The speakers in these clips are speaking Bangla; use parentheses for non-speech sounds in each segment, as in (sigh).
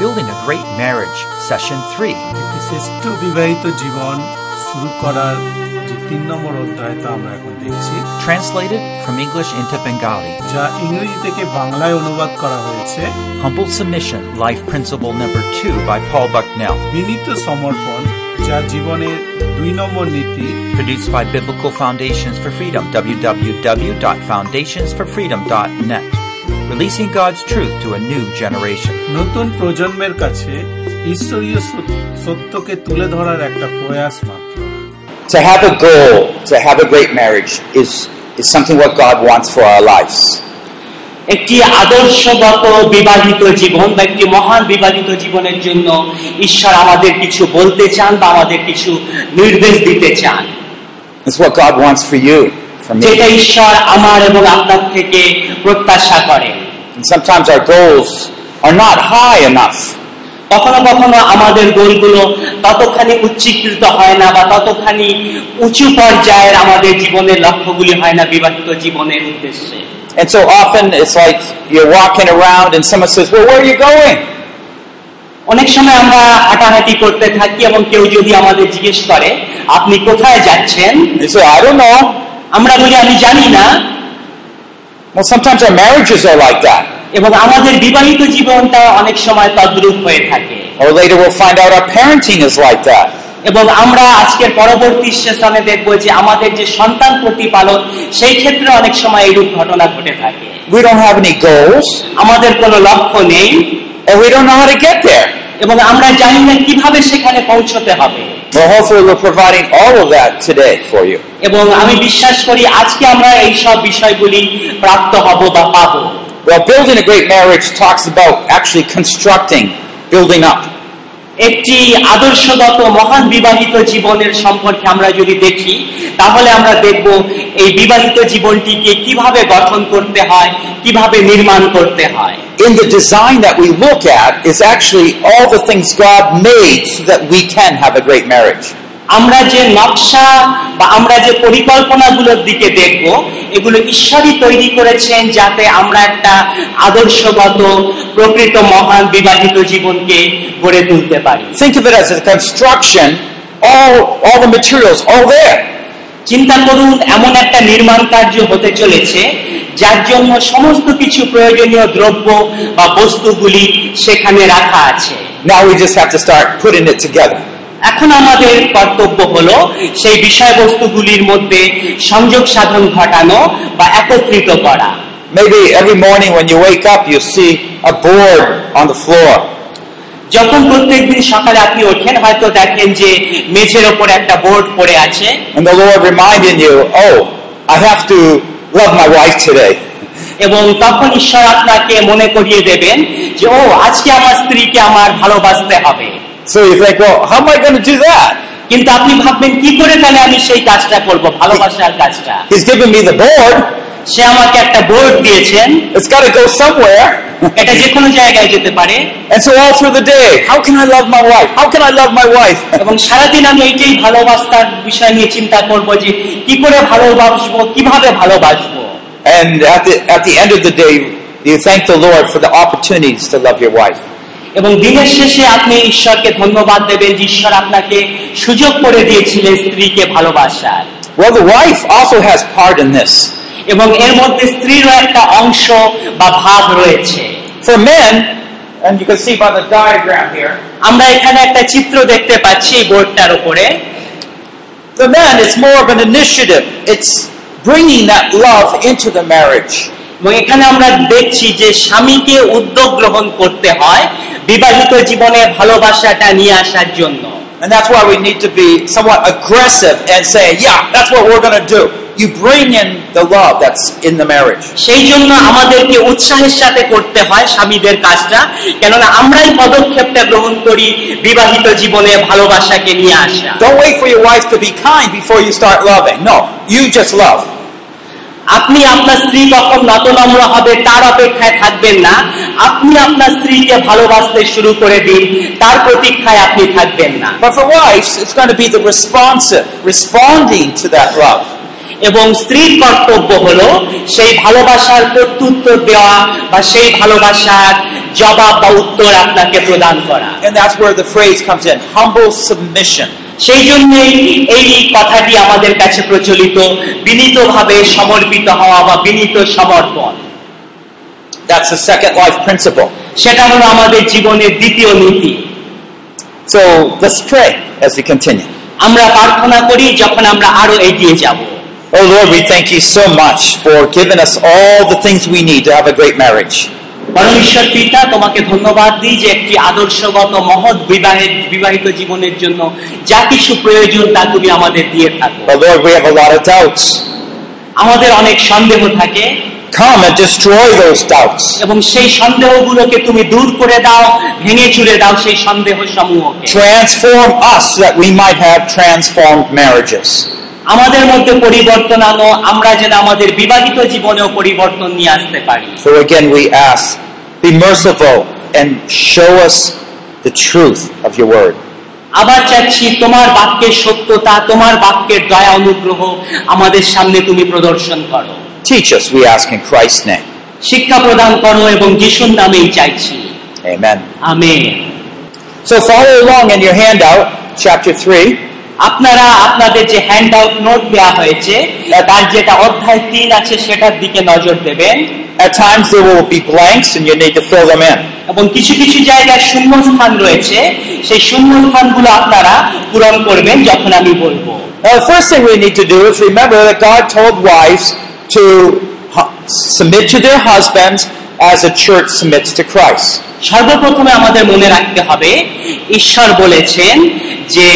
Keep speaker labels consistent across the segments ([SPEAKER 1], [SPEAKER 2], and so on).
[SPEAKER 1] Building a Great Marriage, Session 3.
[SPEAKER 2] একটি শ্রেষ্ঠ বিবাহিত জীবন শুরু করার যে তিন নম্বর অধ্যায় তা আমরা এখন দেখছি
[SPEAKER 1] Translated from English into Bengali.
[SPEAKER 2] যা ইংরেজি থেকে বাংলায় অনুবাদ করা হয়েছে
[SPEAKER 1] Humble Submission, Life Principle Number 2 by Paul Bucknell.
[SPEAKER 2] বিনীত সমর্পণ যা জীবনের দুই নম্বর নীতি
[SPEAKER 1] Produced by Biblical Foundations for Freedom, www.foundationsforfreedom.net. Releasing God's truth to a new generation.
[SPEAKER 2] নতুন প্রজন্মের কাছে ঈশ্বরীয় সত্যকে তুলে ধরার একটা প্রয়াস মাত্র
[SPEAKER 3] To have a goal, to have a great marriage, is, is something what God wants for our lives.
[SPEAKER 4] একটি আদর্শগত বিবাহিত জীবন বা একটি মহান বিবাহিত জীবনের জন্য ঈশ্বর আমাদের কিছু বলতে চান বা আমাদের কিছু নির্দেশ দিতে চান
[SPEAKER 3] It's what God wants for you,
[SPEAKER 4] যেটা ঈশ্বর আমার এবং আপনার থেকে প্রত্যাশা করেন
[SPEAKER 3] And sometimes our goals are not high enough.
[SPEAKER 4] কখনো কখনো আমাদের গোলগুলো ততখানি উচ্চীকৃত হয় না বা ততখানি উঁচু পর্যায়ের আমাদের জীবনের লক্ষ্যগুলি হয় না বিবাহিত জীবনের উদ্দেশ্যে
[SPEAKER 3] And so often it's like you're walking around and someone says, Well, where are you going?
[SPEAKER 4] অনেক সময় আমরা হাঁটাহাঁটি করতে থাকি এবং কেউ যদি আমাদের জিজ্ঞেস করে আপনি কোথায় যাচ্ছেন
[SPEAKER 3] You say, I don't know.
[SPEAKER 4] আমরা বলি আমি জানি না
[SPEAKER 3] Well, sometimes our marriages are like that.
[SPEAKER 4] এবং আমাদের বিবাহিত জীবনটা অনেক সময় তদ্রূপ হয়ে থাকে
[SPEAKER 3] Or later we'll find out our parenting is like that.
[SPEAKER 4] এবং আমরা আজকের পরবর্তী সেশনে দেখব যে আমাদের যে সন্তান প্রতিপালন সেই ক্ষেত্রে অনেক সময় এইরূপ ঘটনা ঘটে থাকে
[SPEAKER 3] We don't have any goals,
[SPEAKER 4] আমাদের কোনো লক্ষ্য নেই
[SPEAKER 3] and we don't know how to get there.
[SPEAKER 4] এবং আমরা জানি না কিভাবে সেখানে পৌঁছতে হবে
[SPEAKER 3] Well, hopefully we're providing all of that today for you.
[SPEAKER 4] এবং আমি বিশ্বাস করি আজকে আমরা এই সব বিষয়গুলি প্রাপ্ত হব বা পাবো
[SPEAKER 3] Well, building a great marriage talks about actually constructing, building up.
[SPEAKER 4] একটি আদর্শগত মহান বিবাহিত জীবনের সম্পর্কে আমরা যদি দেখি তাহলে আমরা দেখব এই বিবাহিত জীবনটিকে কীভাবে গঠন করতে হয় কীভাবে নির্মাণ করতে হয়
[SPEAKER 3] In the design that we look at is actually all the things God made so that we can have a great marriage.
[SPEAKER 4] আমরা যে নকশা বা আমরা যে পরিকল্পনাগুলোর দিকে দেখব এগুলো ঈশ্বরই তৈরি করেছেন যাতে আমরা একটা আদর্শগত প্রকৃত মহান বিবাহিত জীবনকে গড়ে তুলতে পারি
[SPEAKER 3] Think of it as a construction, all, all the materials, all there.
[SPEAKER 4] চিন্তা করুন এমন একটা নির্মাণ কার্য হতে চলেছে যার জন্য সমস্ত কিছু প্রয়োজনীয় দ্রব্য বা বস্তুগুলি সেখানে রাখা আছে
[SPEAKER 3] Now we just have to start putting it together.
[SPEAKER 4] এখন আমাদের কর্তব্য হলো সেই বিষয়বস্তুগুলির মধ্যে সংযোগ সাধন ঘটানো বা একত্রিত করা
[SPEAKER 3] Maybe every morning when you wake up, you see a board on the floor.
[SPEAKER 4] যখন প্রত্যেকদিন সকালে আপনি ওঠেন হয়তো দেখেন যে মেঝের ওপর একটা বোর্ড পড়ে আছে
[SPEAKER 3] And the Lord reminding you, oh, I have to love my wife today.
[SPEAKER 4] এবং তখন ঈশ্বর আপনাকে মনে করিয়ে দেবেন যে ও আজকে আমার স্ত্রীকে আমার ভালোবাসতে হবে
[SPEAKER 3] So you think, well, how am I going to do that?
[SPEAKER 4] কিন্তু আপনি ভাববেন কি করে তাহলে আমি সেই কাজটা করব ভালোবাসার কাজটা
[SPEAKER 3] He's given me the board.
[SPEAKER 4] সে আমাকে একটা বোর্ড দিয়েছেন
[SPEAKER 3] It's got to go somewhere.
[SPEAKER 4] এটা যে কোনো জায়গায় যেতে পারে
[SPEAKER 3] And so all through the day, how can I love my wife? How can I love my wife?
[SPEAKER 4] এবং সারাদিন আমি এইটাই ভালোবাসার বিষয় নিয়ে চিন্তা করব যে কি করে ভালোবাসবো কিভাবে ভালোবাসবো
[SPEAKER 3] And at the, at the end of the day, you thank the Lord for the opportunities to love your wife.
[SPEAKER 4] এবং দিনের শেষে আপনি ঈশ্বরকে ধন্যবাদ দেবেন যে ঈশ্বর আপনাকে সুযোগ করে দিয়েছিলেন স্ত্রীকে ভালোবাসার
[SPEAKER 3] Well, the wife also has part in this.
[SPEAKER 4] এবং এর মধ্যে স্ত্রীরও একটা অংশ বা ভাগ রয়েছে
[SPEAKER 3] For men, and you can see by the diagram here,
[SPEAKER 4] আমরা এখানে একটা চিত্র দেখতে পাচ্ছি এই বোর্ডটার উপরে
[SPEAKER 3] the men, it's more of an initiative. It's bringing that love into the marriage.
[SPEAKER 4] এবং এখানে আমরা দেখছি যে স্বামীকে উদ্যোগ গ্রহণ করতে হয় বিবাহিত জীবনে ভালোবাসাটা নিয়ে আসার জন্য
[SPEAKER 3] And that's why we need to be somewhat aggressive and say, yeah, that's what we're going to do. You bring in the love that's in the marriage.
[SPEAKER 4] সেই জন্য আমাদেরকে উৎসাহের সাথে করতে হয় স্বামীদের কাজটা কেননা আমরাই পদক্ষেপটা গ্রহণ করি বিবাহিত জীবনে ভালোবাসাকে নিয়ে আসা
[SPEAKER 3] Don't wait for your wife to be kind before you start loving. No, you just love.
[SPEAKER 4] আপনি আপনার স্ত্রী কখন নতনম্র হবে তার অপেক্ষায় থাকবেন না আপনি আপনার স্ত্রীকে ভালোবাসতে শুরু করে দিন তার প্রতীক্ষায় আপনি থাকবেন না
[SPEAKER 3] But for wives, it's going to be the responsive, responding to that love.
[SPEAKER 4] এবং স্ত্রীর কর্তব্য হলো সেই ভালোবাসার প্রত্যুত্তর দেওয়া বা সেই ভালোবাসার জবাব বা উত্তর আপনাকে প্রদান করা
[SPEAKER 3] And that's where the phrase comes in humble submission.
[SPEAKER 4] সেই জন্যই এই কথাটি আমাদের কাছে প্রচলিত বিনীতভাবে সমর্পিত হওয়া বা বিনীত সমর্পণ
[SPEAKER 3] That's the second life principle.
[SPEAKER 4] সেটা হলো আমাদের জীবনের দ্বিতীয় নীতি
[SPEAKER 3] So let's pray as we continue.
[SPEAKER 4] আমরা প্রার্থনা করি যখন আমরা আরও এগিয়ে যাব
[SPEAKER 3] Oh Lord, we thank you so much for giving us all the things we need to have a great marriage.
[SPEAKER 4] পরমেশ্বর পিতা তোমাকে ধন্যবাদ দিই যে একটি আদর্শগত মহৎ বিবাহের বিবাহিত জীবনের জন্য যা কিছু প্রয়োজন তা তুমি আমাদের দিয়ে থাকো. আমাদের অনেক সন্দেহ থাকে
[SPEAKER 3] Come and destroy those doubts.
[SPEAKER 4] এবং সেই সন্দেহগুলোকে তুমি দূর করে দাও ভেঙে চুরে দাও সেই সন্দেহ সমূহকে
[SPEAKER 3] Transform us that we might have transformed marriages.
[SPEAKER 4] আমাদের মধ্যে পরিবর্তন আনো আমরা যেন আমাদের বিবাহিত জীবনেও পরিবর্তন নিয়ে আসতে পারি
[SPEAKER 3] So again, we ask, be merciful and show us the truth of your word.
[SPEAKER 4] আবার চাচ্ছি তোমার বাক্যের সত্যতা তোমার বাক্যের দয়া অনুগ্রহ আমাদের সামনে তুমি প্রদর্শন করো
[SPEAKER 3] Teach us, we ask in Christ's name.
[SPEAKER 4] শিক্ষা প্রদান করো এবং যিশুর নামেই চাইছি
[SPEAKER 3] Amen.
[SPEAKER 4] Amen
[SPEAKER 3] So follow along in your handout, chapter 3.
[SPEAKER 4] আপনারা আপনাদের যে হ্যান্ড আউট নোট দেওয়া হয়েছে তার যেটা অধ্যায় তিন আছে সেটার দিকে নজর দেবেন
[SPEAKER 3] At times there will be blanks and you need to fill them in.
[SPEAKER 4] এবং কিছু কিছু জায়গায় শূন্য স্থান রয়েছে সেই শূন্য স্থানগুলো আপনারা পূরণ করবেন যখন আমি বলবো
[SPEAKER 3] Now, the first thing we need to do is remember that God told wives to hu- submit to their husbands as a church submits to Christ.
[SPEAKER 4] সর্বপ্রথমে আমাদের মনে রাখতে হবে ঈশ্বর বলেছেন যে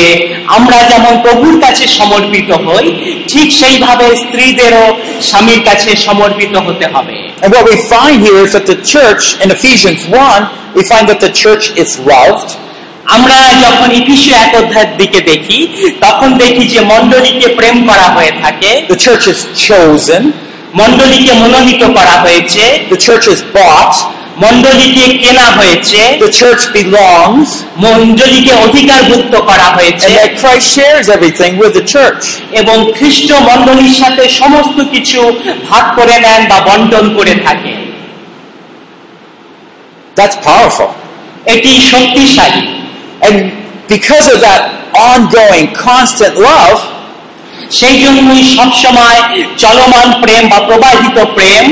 [SPEAKER 4] আমরা যেমন প্রভুর কাছে সমর্পিত হই ঠিক সেইভাবে স্ত্রীদেরও স্বামীর কাছে সমর্পিত হতে হবে
[SPEAKER 3] And what we find here is that the church, in Ephesians 1, we find that the church is loved,
[SPEAKER 4] আমরা যখন ইফিসীয় এক অধ্যায়ের দিকে দেখি তখন দেখি যে মণ্ডলীকে প্রেম করা হয়ে থাকে
[SPEAKER 3] the church is chosen,
[SPEAKER 4] মণ্ডলীকে মনোনীত করা হয়েছে
[SPEAKER 3] the church is bought,
[SPEAKER 4] মণ্ডলীকে কেনা হয়েছে
[SPEAKER 3] the church belongs,
[SPEAKER 4] মণ্ডলীকে অধিকারভুক্ত করা হয়েছে
[SPEAKER 3] and that Christ shares everything with the church.
[SPEAKER 4] এবং খ্রিস্ট মণ্ডলীর সাথে সমস্ত কিছু ভাগ করে নেন বা বন্টন করে থাকেন
[SPEAKER 3] That's powerful.
[SPEAKER 4] এটি শক্তিশালী
[SPEAKER 3] And because of that ongoing, constant love,
[SPEAKER 4] সেই জন্যই সবসময় চলমান প্রেম বা প্রবাহিত প্রেম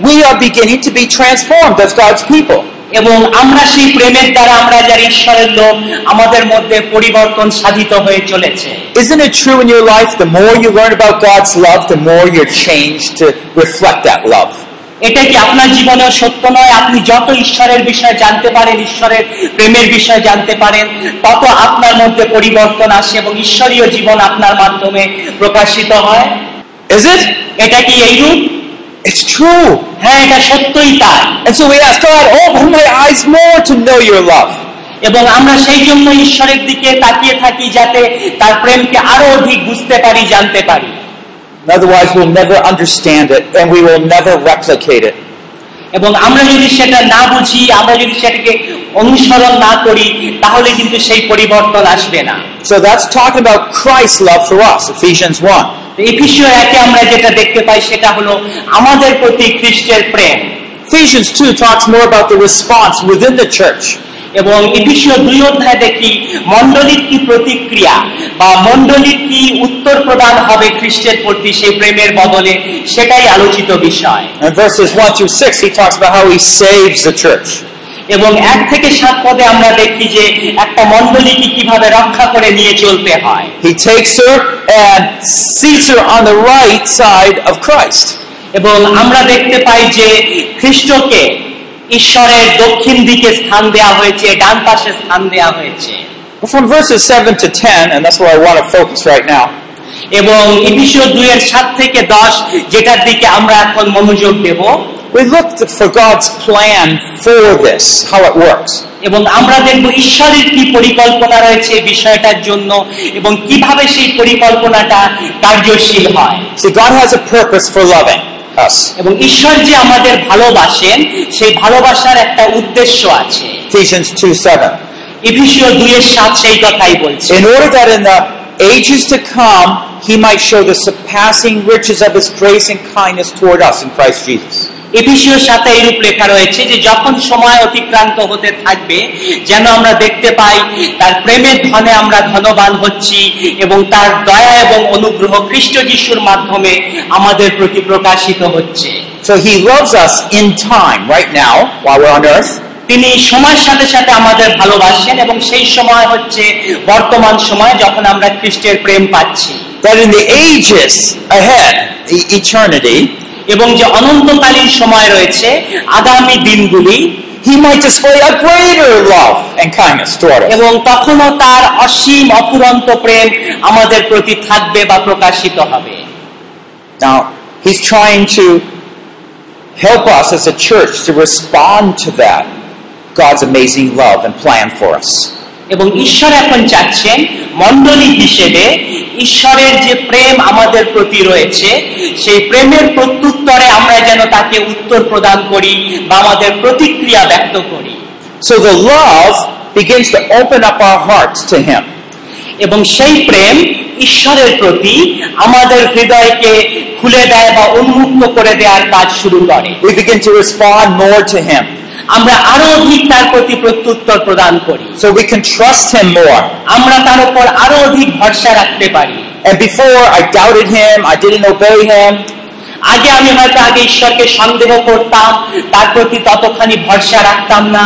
[SPEAKER 3] we are beginning to be transformed as God's people.
[SPEAKER 4] এবং আমরা সেই প্রেমের দ্বারা আমরা যারা ঈশ্বরের লোক আমাদের মধ্যে পরিবর্তন সাধিত হয়ে চলেছে
[SPEAKER 3] Isn't it true in your life, the more you learn about God's love, the more you're changed to reflect that love?
[SPEAKER 4] এটা কি আপনার জীবনেও সত্য নয় আপনি যত ঈশ্বরের বিষয়ে জানতে পারেন ঈশ্বরের প্রেমের বিষয়ে জানতে পারেন তত আপনার মধ্যে পরিবর্তন আসে এবং ঈশ্বরীয় জীবন আপনার মাধ্যমে প্রকাশিত হয়
[SPEAKER 3] Is it?
[SPEAKER 4] এটা কি এইরূপ
[SPEAKER 3] It's true.
[SPEAKER 4] হ্যাঁ এটা সত্যই তাই
[SPEAKER 3] And so we ask God, open my eyes more to know your love.
[SPEAKER 4] এবং আমরা সেই জন্য ঈশ্বরের দিকে তাকিয়ে থাকি যাতে তার প্রেমকে আরো অধিক বুঝতে পারি জানতে পারি
[SPEAKER 3] Otherwise, we'll never understand it and we will never replicate it.
[SPEAKER 4] এবং আমরা যদি সেটা না বুঝি আমরা যদি সেটাকে অনুসরণ না করি তাহলে কিন্তু সেই পরিবর্তন আসবে না
[SPEAKER 3] So that's talking about Christ's love for us, Ephesians 1.
[SPEAKER 4] এফিসীয় একে আমরা যেটা দেখতে পাই সেটা হলো আমাদের প্রতি খ্রিস্টের প্রেম
[SPEAKER 3] Ephesians 2 talks more about the response within the church.
[SPEAKER 4] এবং এফিসীয় দুই অধ্যায় দেখি মণ্ডলীর কি প্রতিক্রিয়া বা মণ্ডলীর কি উত্তর প্রদান হবে খ্রিস্টের প্রতি সেই প্রেমের বদলে সেটাই আলোচিত বিষয়
[SPEAKER 3] And verses 1 through 6, he talks about how he saves the church.
[SPEAKER 4] এবং এক থেকে সাত পদে আমরা দেখি যে একটা মণ্ডলীকে কীভাবে রক্ষা করে নিয়ে চলতে হয়
[SPEAKER 3] He takes her and seats her on the right side of Christ.
[SPEAKER 4] এবং আমরা দেখতে পাই যে খ্রিস্টকে ঈশ্বরের দক্ষিণ দিকে স্থান দেওয়া হয়েছে ডান পাশে স্থান দেওয়া হয়েছে
[SPEAKER 3] Well, from verses 7 to 10, and that's where I want to focus right now,
[SPEAKER 4] এবং এপিসীয় দুইয়ের সাত থেকে দশ যেটার দিকে আমরা এখন মনোযোগ দেব
[SPEAKER 3] we looked for God's plan for this, how it works.
[SPEAKER 4] এবং আমরা দেখব ঈশ্বরের কি পরিকল্পনা রয়েছে এই বিষয়টার জন্য এবং কীভাবে সেই পরিকল্পনাটা কার্যশীল হয়
[SPEAKER 3] See, God has a purpose for loving us.
[SPEAKER 4] এবং ঈশ্বর যে আমাদের ভালোবাসেন সেই ভালোবাসার একটা উদ্দেশ্য আছে
[SPEAKER 3] Ephesians 2 7.
[SPEAKER 4] এপিসীয় দুইয়ের সাত সেই কথাই বলছে
[SPEAKER 3] In order that in the ages to come, he might show the surpassing riches of his grace and kindness toward us in Christ Jesus.
[SPEAKER 4] এফিসীয় সাথে এরূপ লেখা রয়েছে যে যখন সময় অতিক্রান্ত হতে থাকবে যেন আমরা দেখতে পাই তার প্রেমের ধনে আমরা ধনবান হচ্ছি এবং তার দয়া এবং অনুগ্রহ খ্রিস্ট যিশুর মাধ্যমে আমাদের প্রতি প্রকাশিত হচ্ছে
[SPEAKER 3] So he loves us in time, right now, while we're on earth.
[SPEAKER 4] তিনি সময়ের সাথে সাথে আমাদের ভালোবাসেন এবং সেই সময় হচ্ছে বর্তমান সময় যখন আমরা খ্রিস্টের প্রেম পাচ্ছি
[SPEAKER 3] That in the ages ahead, the eternity,
[SPEAKER 4] এবং যে অনন্তকালীন সময় রয়েছে আগামী দিনগুলি
[SPEAKER 3] he might display a greater love and kindness toward us.
[SPEAKER 4] এবং তখনও তার অসীম অপুরন্ত প্রেম আমাদের প্রতি থাকবে বা প্রকাশিত হবে
[SPEAKER 3] Now, he's trying to help us as a church to respond to that God's amazing love and plan for us.
[SPEAKER 4] এবং ঈশ্বর এখন চাচ্ছেন মণ্ডলী হিসেবে ঈশ্বরের যে প্রেম আমাদের প্রতি রয়েছে সেই প্রেমের প্রত্যুত্তরে আমরা যেন তাকে উত্তর প্রদান করি বা আমাদের প্রতিক্রিয়া ব্যক্ত করি
[SPEAKER 3] So the love begins to open up our hearts to him.
[SPEAKER 4] এবং সেই প্রেম ঈশ্বরের প্রতি আমাদের হৃদয়কে খুলে দেয় বা উন্মুক্ত করে দেওয়ার কাজ শুরু করে
[SPEAKER 3] We begin to respond more to him.
[SPEAKER 4] আমরা আরো অধিক তার প্রতি প্রত্যুত্তর প্রদান করি
[SPEAKER 3] So we can trust him more.
[SPEAKER 4] আমরা তার উপর আরো অধিক ভরসা রাখতে পারি
[SPEAKER 3] And before I doubted him, I didn't obey him.
[SPEAKER 4] আগে আমি হয়তো আগে ঈশ্বরকে সন্দেহ করতাম তার প্রতি ততখানি ভরসা রাখতাম না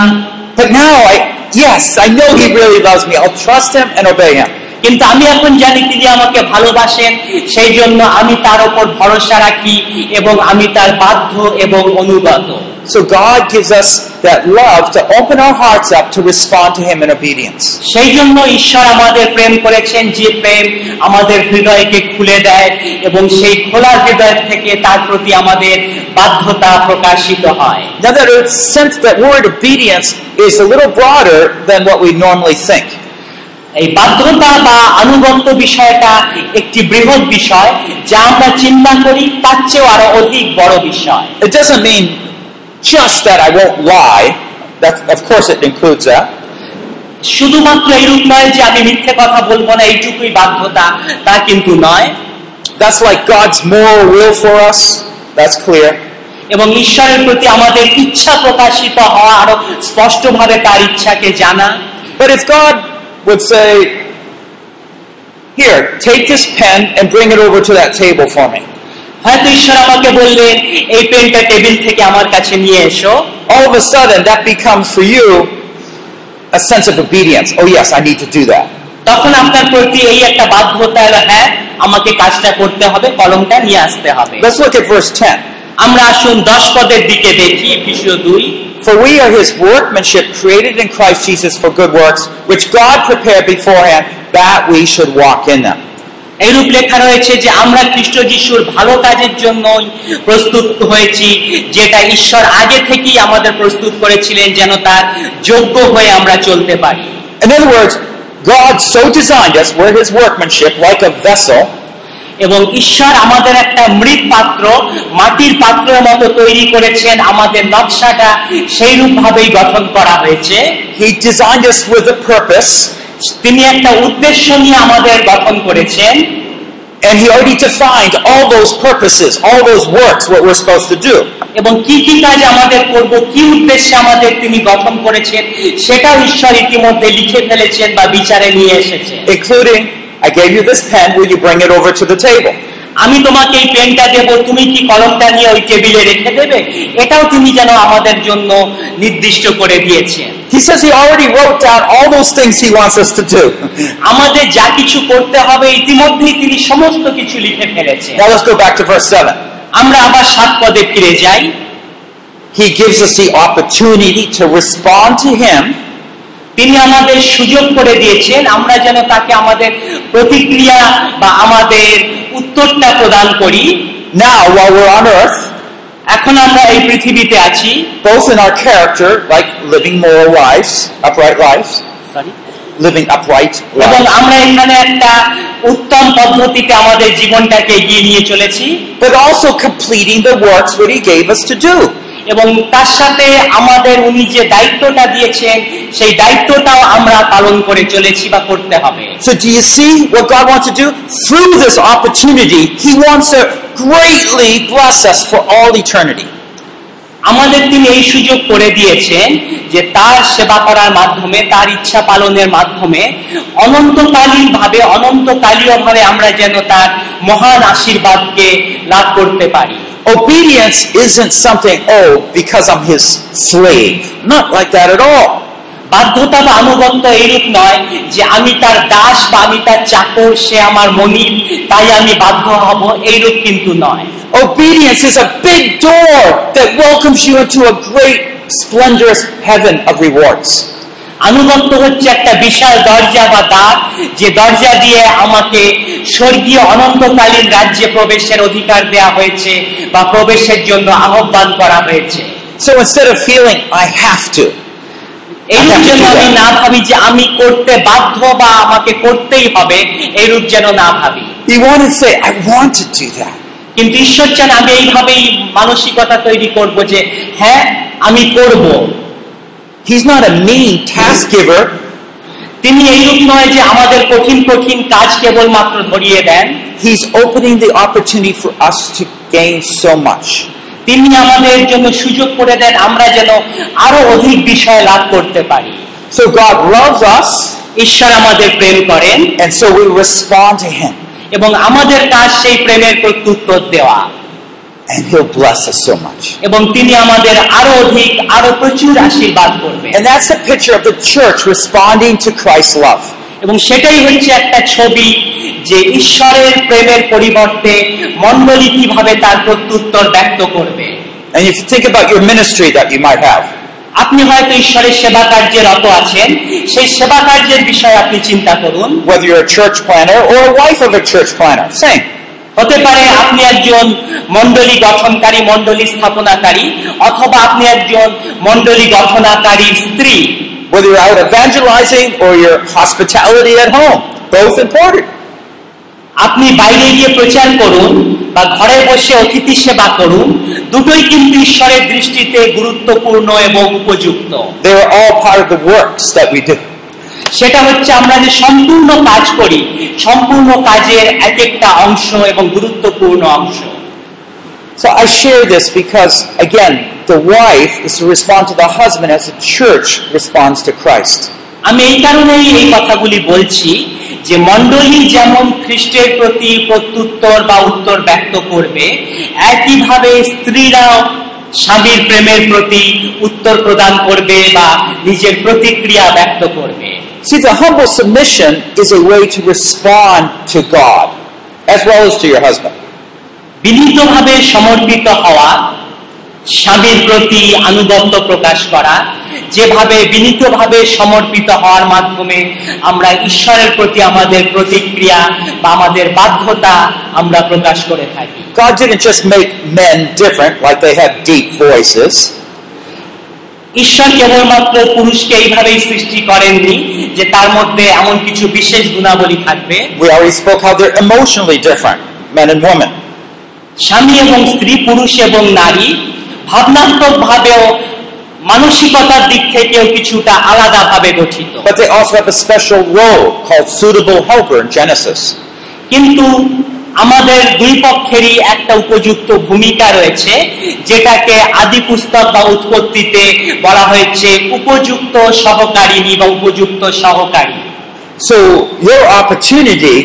[SPEAKER 3] But now I yes, I know he really loves me. I'll trust him and obey him.
[SPEAKER 4] কিন্তু আমি এখন জানি তিনি আমাকে ভালোবাসেন সেই জন্য আমি তার উপর ভরসা রাখি এবং আমি তার বাধ্য এবং অনুগত
[SPEAKER 3] So God gives us that love to open our hearts up to respond to him in obedience.
[SPEAKER 4] সেই জন্য ঈশ্বর আমাদের প্রেম করেছেন যে প্রেম আমাদের হৃদয়কে খুলে দেয় এবং সেই খোলা হৃদয় থেকে তার প্রতি আমাদের বাধ্যতা প্রকাশিত হয়
[SPEAKER 3] Now that sense that word obedience is a little broader than what we normally think.
[SPEAKER 4] এই বাধ্যতা বা আনুগত্য বিষয়টা একটি বৃহৎ বিষয় যা আমরা চিন্তা করি তার চেয়েও আরও অধিক বড় বিষয়
[SPEAKER 3] It doesn't mean just that I won't lie. That, of course, it includes that.
[SPEAKER 4] শুধুমাত্র এইরূপ নয় যে আমি মিথ্যে কথা বলব না এইটুকুই বাধ্যতা তা কিন্তু নয়
[SPEAKER 3] That's like God's moral will for us. That's clear.
[SPEAKER 4] এবং ঈশ্বরের প্রতি আমাদের ইচ্ছা প্রকাশিত হওয়া আরও স্পষ্টভাবে তার ইচ্ছাকে জানা
[SPEAKER 3] But if God would say, Here, take this pen and bring it over to that table for me.
[SPEAKER 4] হয়তো ঈশ্বর আমাকে বললেন এই পেনটা টেবিল থেকে আমার কাছে নিয়ে এসো
[SPEAKER 3] All of a sudden, that becomes for you a sense of obedience. Oh, yes, I need to do that.
[SPEAKER 4] তখন আপনার প্রতি এই একটা বাধ্যতা এলো, হ্যাঁ আমাকে কাজটা করতে হবে কলমটা নিয়ে আসতে হবে
[SPEAKER 3] Let's look at verse 10.
[SPEAKER 4] আমরা আসুন দশ পদের দিকে দেখি এফিসীয় দুই
[SPEAKER 3] For we are his workmanship, created in Christ Jesus for good works, which God prepared beforehand that we should walk in them.
[SPEAKER 4] এইরূপ লেখা রয়েছে যে আমরা খ্রিস্ট যিশুর ভালো কাজের জন্যই প্রস্তুত হয়েছি যেটা ঈশ্বর আগে থেকেই আমাদের প্রস্তুত করেছিলেন যেন তার যোগ্য হয়ে আমরা চলতে পারি
[SPEAKER 3] In other words, God so designed us, we're his workmanship, like a vessel,
[SPEAKER 4] এবং ঈশ্বর আমাদের একটা মৃৎ পাত্র মাটির পাত্রের মতো তৈরি করেছেন আমাদের নকশাটা সেই ভাবেই গঠন করা হয়েছে।
[SPEAKER 3] He designed us with a purpose,
[SPEAKER 4] তিনি একটা উদ্দেশ্য নিয়ে আমাদের গঠন করেছেন।
[SPEAKER 3] And he already defined all those purposes, all those works, what we're supposed to do.
[SPEAKER 4] এবং কি কি কাজ আমাদের করব কি উদ্দেশ্যে আমাদের তিনি গঠন করেছেন সেটাও ঈশ্বর ইতিমধ্যে লিখে ফেলেছেন বা বিচারে নিয়ে এসেছেন।
[SPEAKER 3] Including, I gave you this pen, will you bring it over to the table?
[SPEAKER 4] আমি তোমাকে এই পেনটা দেব তুমি কি কলমটা নিয়ে ওই টেবিলে রেখে দেবে এটাও তিনি যেন আমাদের জন্য নির্দিষ্ট করে দিয়েছেন
[SPEAKER 3] He says he already wrote down all those things he wants us to do.
[SPEAKER 4] আমাদের যা কিছু করতে হবে ইতিমধ্যেই তিনি সমস্ত কিছু লিখে ফেলেছেন
[SPEAKER 3] Now let's go back to verse 7.
[SPEAKER 4] আমরা আবার সাত পদে ফিরে যাই
[SPEAKER 3] He gives us the opportunity to respond to him
[SPEAKER 4] তিনি আমাদের সুযোগ করে দিয়েছেন আমরা যেন তাকে আমাদের প্রতিক্রিয়া বা আমাদের উত্তরটা প্রদান করি।
[SPEAKER 3] না
[SPEAKER 4] এখন আমরা এই পৃথিবীতে আছি। এবং আমরা এখানে একটা উত্তম পদ্ধতিতে আমাদের জীবনটাকে এগিয়ে নিয়ে চলেছি।
[SPEAKER 3] But also completing the works what he gave.
[SPEAKER 4] এবং তার সাথে আমাদের উনি যে দায়িত্বটা দিয়েছেন সেই দায়িত্বটাও আমরা পালন করে চলেছি বা করতে হবে
[SPEAKER 3] So do you see what God wants to do? Through this opportunity, he wants to greatly bless us for all eternity.
[SPEAKER 4] আমাদের তিনি এই সুযোগ করে দিয়েছেন যে তার সেবা করার মাধ্যমে তার ইচ্ছা পালনের মাধ্যমে অনন্তকালীন ভাবে অনন্তকালীয় ভাবে আমরা যেন তার মহান আশীর্বাদকে লাভ করতে পারি
[SPEAKER 3] Obedience isn't something, oh, because I'm his slave. Not like that at all.
[SPEAKER 4] বাধ্যতা বা আনুগত্য এইরূপ নয় যে আমি তার দাস বা আমি তার চাকর সে আমার মনিব তাই আমি বাধ্য হব এইরূপ কিন্তু নয়
[SPEAKER 3] Obedience is a big door that welcomes you into a great, splendorous heaven of rewards.
[SPEAKER 4] আনুগত্য হচ্ছে একটা বিশাল দরজা বা দ্বার। যে দরজা দিয়ে আমাকে স্বর্গীয় অনন্তকালীন রাজ্যে প্রবেশের অধিকার দেয়া হয়েছে বা প্রবেশের জন্য আহ্বান করা হয়েছে।
[SPEAKER 3] So instead of feeling, I have to,
[SPEAKER 4] এই জন্য আমি না ভাবি যে আমি করতে বাধ্য বা আমাকে করতেই হবে এইরূপ যেন না ভাবি।
[SPEAKER 3] You want to say, I want to do that.
[SPEAKER 4] কিন্তু ঈশ্বর চান আমি এইভাবেই মানসিকতা তৈরি করব যে হ্যাঁ আমি করব।
[SPEAKER 3] He's not a mean task giver.
[SPEAKER 4] তিনি এইরূপ নয় যে আমাদের কঠিন কঠিন কাজ কেবলমাত্র ধরিয়ে দেন।
[SPEAKER 3] He's opening the opportunity for us to gain so much.
[SPEAKER 4] তিনি আমাদের জন্য সুযোগ করে দেন আমরা যেন আরও অধিক বিষয় লাভ করতে পারি।
[SPEAKER 3] So God loves us,
[SPEAKER 4] ঈশ্বর আমাদের প্রেম করেন।
[SPEAKER 3] and so we respond to Him,
[SPEAKER 4] এবং আমাদের কাজ সেই প্রেমের প্রত্যুত্তর দেওয়া।
[SPEAKER 3] and He'll bless us so much.
[SPEAKER 4] এবং তিনি আমাদের আরো অধিক আরো প্রচুর আশীর্বাদ করবেন
[SPEAKER 3] And that's the picture of the church responding to Christ's love.
[SPEAKER 4] এবং সেটাই হচ্ছে একটা ছবি যে ঈশ্বরের প্রেমের পরিবর্তে মণ্ডলী কিভাবে তার প্রত্যুত্তর ব্যক্ত করবে
[SPEAKER 3] And if you think about your ministry that you might have,
[SPEAKER 4] আপনি হয়তো ঈশ্বরের সেবা কার্যে রত আছেন সেই সেবা কার্যের বিষয়ে আপনি চিন্তা করুন
[SPEAKER 3] whether you're a church planner or a wife of a church planner, same.
[SPEAKER 4] হতে পারে আপনি একজন মন্ডলী গঠনকারী মন্ডলী স্থাপনাকারী অথবা আপনি একজন মন্ডলী গঠনাকারী স্ত্রী
[SPEAKER 3] Whether you're out evangelizing or your hospitality at home, both important.
[SPEAKER 4] আপনি বাইরে গিয়ে প্রচার করুন বা ঘরে বসে অতিথি সেবা করুন দুটোই কিন্তু ঈশ্বরের দৃষ্টিতে গুরুত্বপূর্ণ এবং উপযুক্ত
[SPEAKER 3] They are all part of the works that we do.
[SPEAKER 4] সেটা হচ্ছে আমরা যে সম্পূর্ণ কাজ করি সম্পূর্ণ কাজের এক একটা অংশ এবং গুরুত্বপূর্ণ অংশ
[SPEAKER 3] So I share this because, again, the wife is to respond to the husband as the church responds to Christ.
[SPEAKER 4] আমি এই কারণেই এই কথাগুলি বলছি যে মণ্ডলী যেমন খ্রিস্টের প্রতি প্রত্যুত্তর বা উত্তর ব্যক্ত করবে একইভাবে স্ত্রীরাও স্বামীর প্রেমের প্রতি উত্তর প্রদান করবে বা নিজের প্রতিক্রিয়া ব্যক্ত করবে
[SPEAKER 3] See, the humble submission is a way to respond to God as well as to your husband.
[SPEAKER 4] বিনীতভাবে সমর্পিত হওয়া স্বামীর প্রতি আনুগত্য প্রকাশ করা যেভাবে বিনীতভাবে সমর্পিত হওয়ার মাধ্যমে আমরা ঈশ্বরের প্রতি আমাদের প্রতিক্রিয়া বা আমাদের বাধ্যতা আমরা প্রকাশ করে থাকি
[SPEAKER 3] God didn't just make men different, like they have deep voices.
[SPEAKER 4] ঈশ্বর কেবলমাত্র পুরুষকে এইভাবেই সৃষ্টি করেননি যে তার মধ্যে এমন কিছু বিশেষ গুণাবলী থাকবে
[SPEAKER 3] We already spoke how they're emotionally different, men and women.
[SPEAKER 4] স্বামী এবং স্ত্রী পুরুষ এবং নারী ভাবনাত্মক ভাবেও মানসিকতার দিক থেকেও কিছুটা আলাদাভাবে গঠিত
[SPEAKER 3] But they also have a special role called suitable helper in Genesis.
[SPEAKER 4] কিন্তু আমাদের দুই পক্ষেরই একটা উপযুক্ত ভূমিকা রয়েছে যেটাকে আদি পুস্তক বা উৎপত্তিতে বলা হয়েছে উপযুক্ত সহকারিণী বা উপযুক্ত সহকারী
[SPEAKER 3] So your opportunity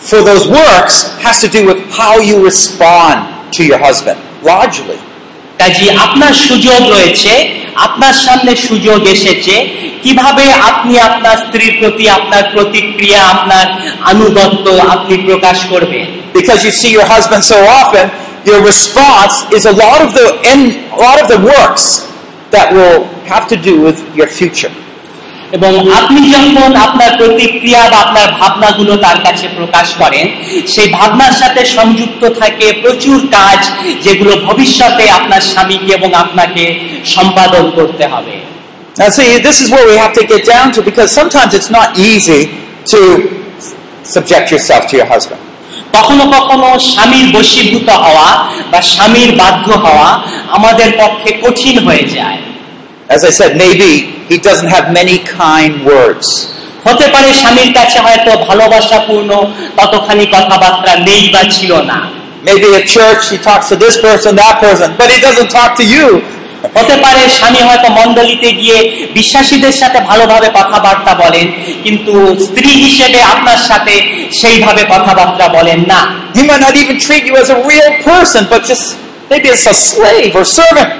[SPEAKER 3] for those works has to do with how you respond to your husband, largely.
[SPEAKER 4] কাজে আপনার সুযোগ রয়েছে আপনার সামনে সুযোগ এসেছে কীভাবে আপনি আপনার স্ত্রীর প্রতি আপনার প্রতিক্রিয়া আপনার আনুগত্য আপনি প্রকাশ করবেন
[SPEAKER 3] Because you see your husband so often, your response is a lot of the in, a lot of the works that will have to do with your future.
[SPEAKER 4] এবং আপনি যখন আপনার প্রতিক্রিয়া বা আপনার ভাবনাগুলো তার কাছে প্রকাশ করেন সেই ভাবনার সাথে সংযুক্ত থাকে প্রচুর কাজ যেগুলো ভবিষ্যতে আপনার স্বামীকে এবং আপনাকে সম্পাদন করতে হবে
[SPEAKER 3] Now, see, this is where we have to get down to because sometimes it's not easy to subject yourself to your husband.
[SPEAKER 4] কখনো কখনো স্বামীর বশীভূত হওয়া বা স্বামীর বাধ্য হওয়া আমাদের পক্ষে কঠিন হয়ে যায়
[SPEAKER 3] As I said, maybe he doesn't have many kind words.
[SPEAKER 4] হতে পারে স্বামীর কাছে হয়তো ভালোবাসাপূর্ণ ততখানি কথাবার্তা নেই বা ছিল না
[SPEAKER 3] Maybe at church he talks to this person, that person, but he doesn't talk to you
[SPEAKER 4] হতে পারে স্বামী হয়তো মণ্ডলীতে গিয়ে বিশ্বাসীদের সাথে ভালোভাবে কথাবার্তা বলেন কিন্তু স্ত্রী হিসেবে আপনার সাথে সেইভাবে কথাবার্তা বলেন না
[SPEAKER 3] He might not even treat you as a real person, but just maybe as a slave or servant.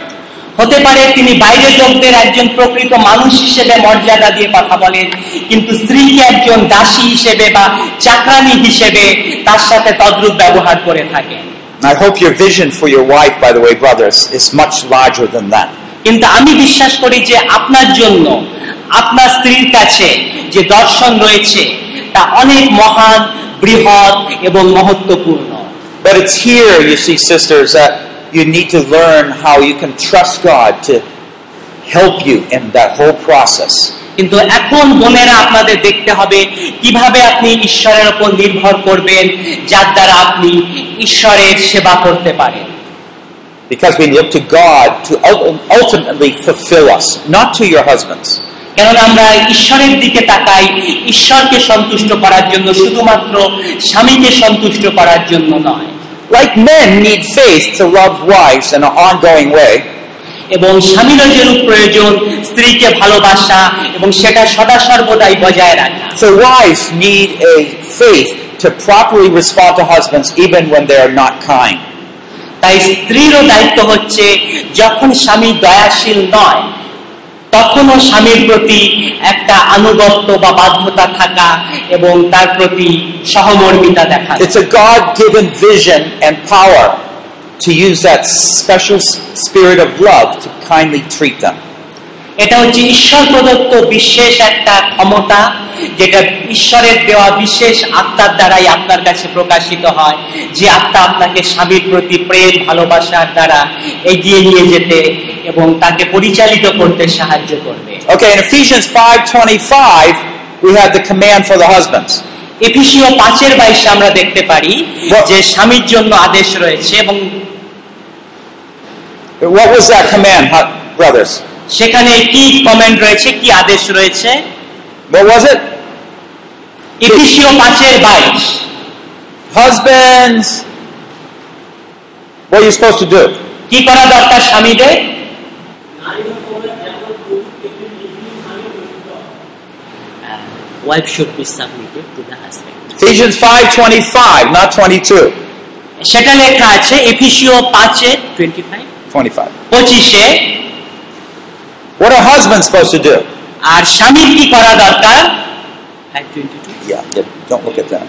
[SPEAKER 4] হতে পারে তিনি বাইরের লোকদের একজন প্রকৃত মানুষ হিসেবে মর্যাদা দিয়ে কথা বলেন কিন্তু স্ত্রীকে একজন দাসী হিসেবে বা চাকরানি হিসেবে তার সাথে তদ্রূপ ব্যবহার করে থাকেন
[SPEAKER 3] And I hope your vision for your wife, by the way, brothers, is much larger than that.
[SPEAKER 4] কিন্তু আমি বিশ্বাস করি যে আপনার জন্য আপনার স্ত্রীর কাছে যে দর্শন রয়েছে তা অনেক মহান বৃহৎ এবং মহত্বপূর্ণ
[SPEAKER 3] But it's here, you see, sisters, that you need to learn how you can trust God to help you in that whole process.
[SPEAKER 4] কিন্তু এখন বোনেরা আপনাদের দেখতে হবে কীভাবে আপনি ঈশ্বরের উপর নির্ভর করবেন যার দ্বারা আপনি ঈশ্বরের সেবা করতে পারেন
[SPEAKER 3] Because we look to God to ul- ultimately fulfill us, not to your husbands.
[SPEAKER 4] কেননা আমরা ঈশ্বরের দিকে তাকাই ঈশ্বরকে সন্তুষ্ট করার জন্য শুধুমাত্র স্বামীকে সন্তুষ্ট করার জন্য নয়
[SPEAKER 3] Like men need faith to love wives in an ongoing way,
[SPEAKER 4] এবং স্বামীরও যেরূপ প্রয়োজন স্ত্রীকে ভালোবাসা এবং সেটা সদা সর্বদাই বজায় রাখা।
[SPEAKER 3] So wives need a faith to properly respond to husbands even when they are not kind.
[SPEAKER 4] তাই স্ত্রীরও দায়িত্ব হচ্ছে যখন স্বামী দয়াশীল নয় তখনও স্বামীর প্রতি একটা আনুগত্য বা বাধ্যতা থাকা এবং তার প্রতি সহমর্মিতা দেখা।
[SPEAKER 3] It's a God given vision and power. To use that special spirit of love to kindly treat them.
[SPEAKER 4] এটা হচ্ছে ঈশ্বর প্রদত্ত বিশেষ একটা ক্ষমতা যেটা ঈশ্বরের দেওয়া বিশেষ আত্মার দ্বারাই আপনার কাছে প্রকাশিত হয় যে আত্মা আপনাকে স্বামীর প্রতি প্রেম ভালোবাসার দ্বারা এগিয়ে নিয়ে যেতে এবং তাকে পরিচালিত করতে সাহায্য করবে
[SPEAKER 3] Okay, in Ephesians 5:25, we have the command for the husbands.
[SPEAKER 4] এফিসীয় পাঁচের বাইশে আমরা দেখতে পারি যে স্বামীর জন্য আদেশ রয়েছে এবং
[SPEAKER 3] What was that command, brothers?
[SPEAKER 4] সেখানে কি কমেন্ট রয়েছে কি আদেশ রয়েছে
[SPEAKER 3] What was it?
[SPEAKER 4] এফিসীয় পাঁচের বাইশ
[SPEAKER 3] Husbands, what are you supposed to do?
[SPEAKER 4] কি করা দরকার স্বামীদের wife should be submitted to the husband.
[SPEAKER 3] Ephesians 5:25, not 22.
[SPEAKER 4] সেটা লেখা আছে এফিসীয় পাঁচে twenty five
[SPEAKER 3] 25.
[SPEAKER 4] পঁচিশে
[SPEAKER 3] What are husbands supposed to do?
[SPEAKER 4] আর স্বামীর কি করা দরকার
[SPEAKER 3] Yeah, yeah, don't look at that.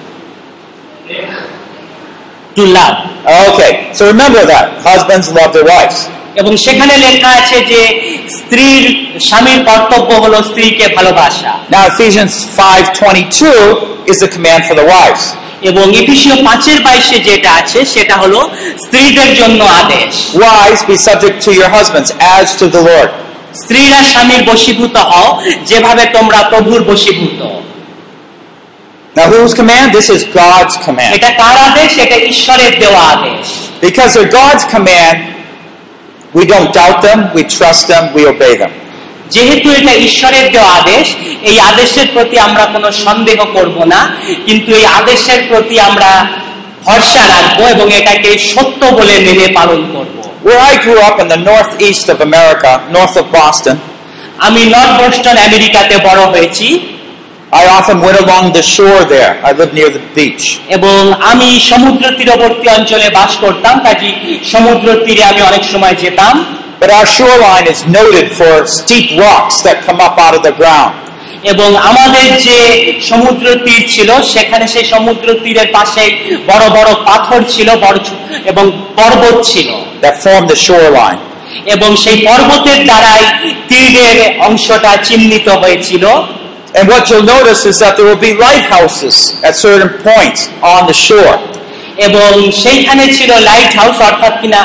[SPEAKER 4] To love
[SPEAKER 3] Okay, so remember that. Husbands love their wives.
[SPEAKER 4] এবং সেখানে লেখা আছে যে স্ত্রীর স্বামীর কর্তব্য হলো স্ত্রীকে ভালোবাসা
[SPEAKER 3] Now Ephesians 5:22 is the command for the wives.
[SPEAKER 4] এবং এফিসীয় পাঁচের বাইশে যেটা আছে সেটা হলো স্ত্রীদের জন্য আদেশ
[SPEAKER 3] Wives, be subject to your husbands as to the Lord.
[SPEAKER 4] স্ত্রীরা স্বামীর বশীভূত হও যেভাবে তোমরা প্রভুর বশীভূত
[SPEAKER 3] Now whose command? This is God's command.
[SPEAKER 4] এটা কার আদেশ এটা ঈশ্বরের দেওয়া আদেশ
[SPEAKER 3] Because they're God's command, we don't doubt them, we trust them, we obey them.
[SPEAKER 4] যেহেতু এটা ঈশ্বরের দেওয়া আদেশ এই আদেশের প্রতি আমরা কোনো সন্দেহ করব না কিন্তু এই আদেশের প্রতি আমরা ভরসা রাখব এবং এটাকে সত্য বলে মেনে পালন করব
[SPEAKER 3] Where I grew up in the northeast of America, north of Boston,
[SPEAKER 4] আমি নর্থ বোস্টন আমেরিকাতে বড় হয়েছি
[SPEAKER 3] I often went along the shore there. I lived near the beach.
[SPEAKER 4] এবং আমি সমুদ্র তীরবর্তী অঞ্চলে বাস করতাম কাজী সমুদ্র তীরে আমি অনেক সময় যেতাম
[SPEAKER 3] But our shoreline is noted for steep rocks that come up out of the ground.
[SPEAKER 4] এবং আমাদের যে সমুদ্র তীর ছিল সেখানে সেই সমুদ্র তীরের পাশে বড় বড় পাথর ছিল এবং পর্বত ছিল
[SPEAKER 3] that form the shoreline.
[SPEAKER 4] এবং সেই পর্বতের দ্বারাই তীরের অংশটা চিহ্নিত হয়েছিল
[SPEAKER 3] And what you'll notice is that there will be lighthouses at certain points on the shore.
[SPEAKER 4] এবং সেইখানে ছিল লাইট হাউস অর্থাৎ কিনা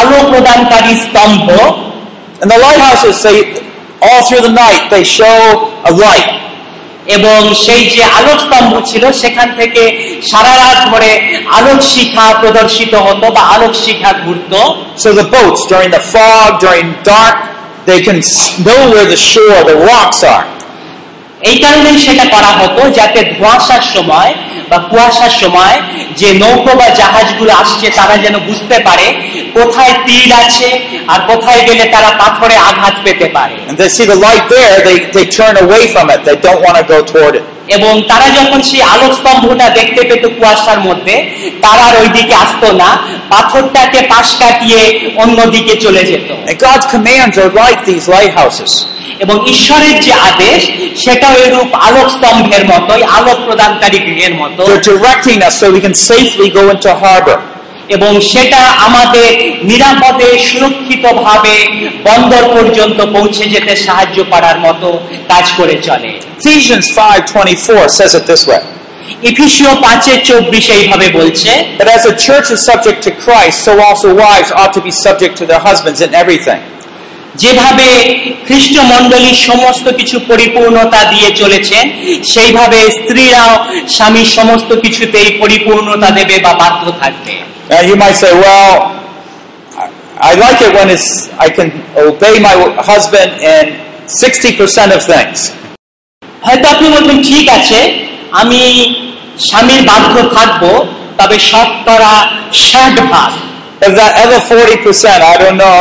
[SPEAKER 4] আলো প্রদানকারী স্তম্ভ
[SPEAKER 3] And the lighthouses, they all through the night, they show a light.
[SPEAKER 4] এবং সেই যে আলোক স্তম্ভ ছিল সেখান থেকে সারা রাত ধরে আলোক শিখা প্রদর্শিত হতো বা আলোক শিখা ঘুরতো
[SPEAKER 3] So the boats, during the fog, during dark, they can know where the shore, the rocks are.
[SPEAKER 4] এই কারণেই সেটা করা হতো যাতে ধোঁয়াশার সময় বা কুয়াশার সময় যে নৌকো বা জাহাজগুলো আসছে তারা যেন বুঝতে পারে কোথায় তীর আছে আর কোথায় গেলে তারা পাথরে আঘাত পেতে পারে
[SPEAKER 3] they see the light there, they, they turn away from it. They don't want to go toward it.
[SPEAKER 4] এবং তারা যখন সেই আলোক স্তম্ভটা দেখতে পেত কুয়াশার মধ্যে তারা আর ওই দিকে আসতো না পাথরটাকে পাশ কাটিয়ে অন্যদিকে চলে যেত
[SPEAKER 3] God's commands are like these lighthouses.
[SPEAKER 4] এবং ঈশ্বরের যে আদেশ সেটা এরূপ আলোক স্তম্ভের মতোই আলোক প্রদানকারী গৃহের মতো
[SPEAKER 3] They're directing us so we can safely go into harbor.
[SPEAKER 4] এবং সেটা আমাদের নিরাপদে সুরক্ষিতভাবে বন্দর পর্যন্ত পৌঁছে যেতে সাহায্য করার মতো কাজ করে চলে
[SPEAKER 3] Ephesians 5.24 says it this way.
[SPEAKER 4] ইফিসীয় পাঁচের চব্বিশ এইভাবে বলছে
[SPEAKER 3] But as the church is subject to Christ, so also wives ought to be subject to their husbands in everything.
[SPEAKER 4] যেভাবে খ্রিস্ট মণ্ডলী সমস্ত কিছু পরিপূর্ণতা দিয়ে চলেছেন সেইভাবে স্ত্রীরাও স্বামীর সমস্ত কিছুতেই পরিপূর্ণতা দেবে বা বাধ্য থাকবে
[SPEAKER 3] Now you might say, well, I- I like it when it's I can obey my husband in 60% of things.
[SPEAKER 4] হয়তো আপনি বলবেন ঠিক আছে আমি স্বামীর বাধ্য থাকব তবে শতকরা ষাট ভাগ
[SPEAKER 3] But that other 40%, I don't know.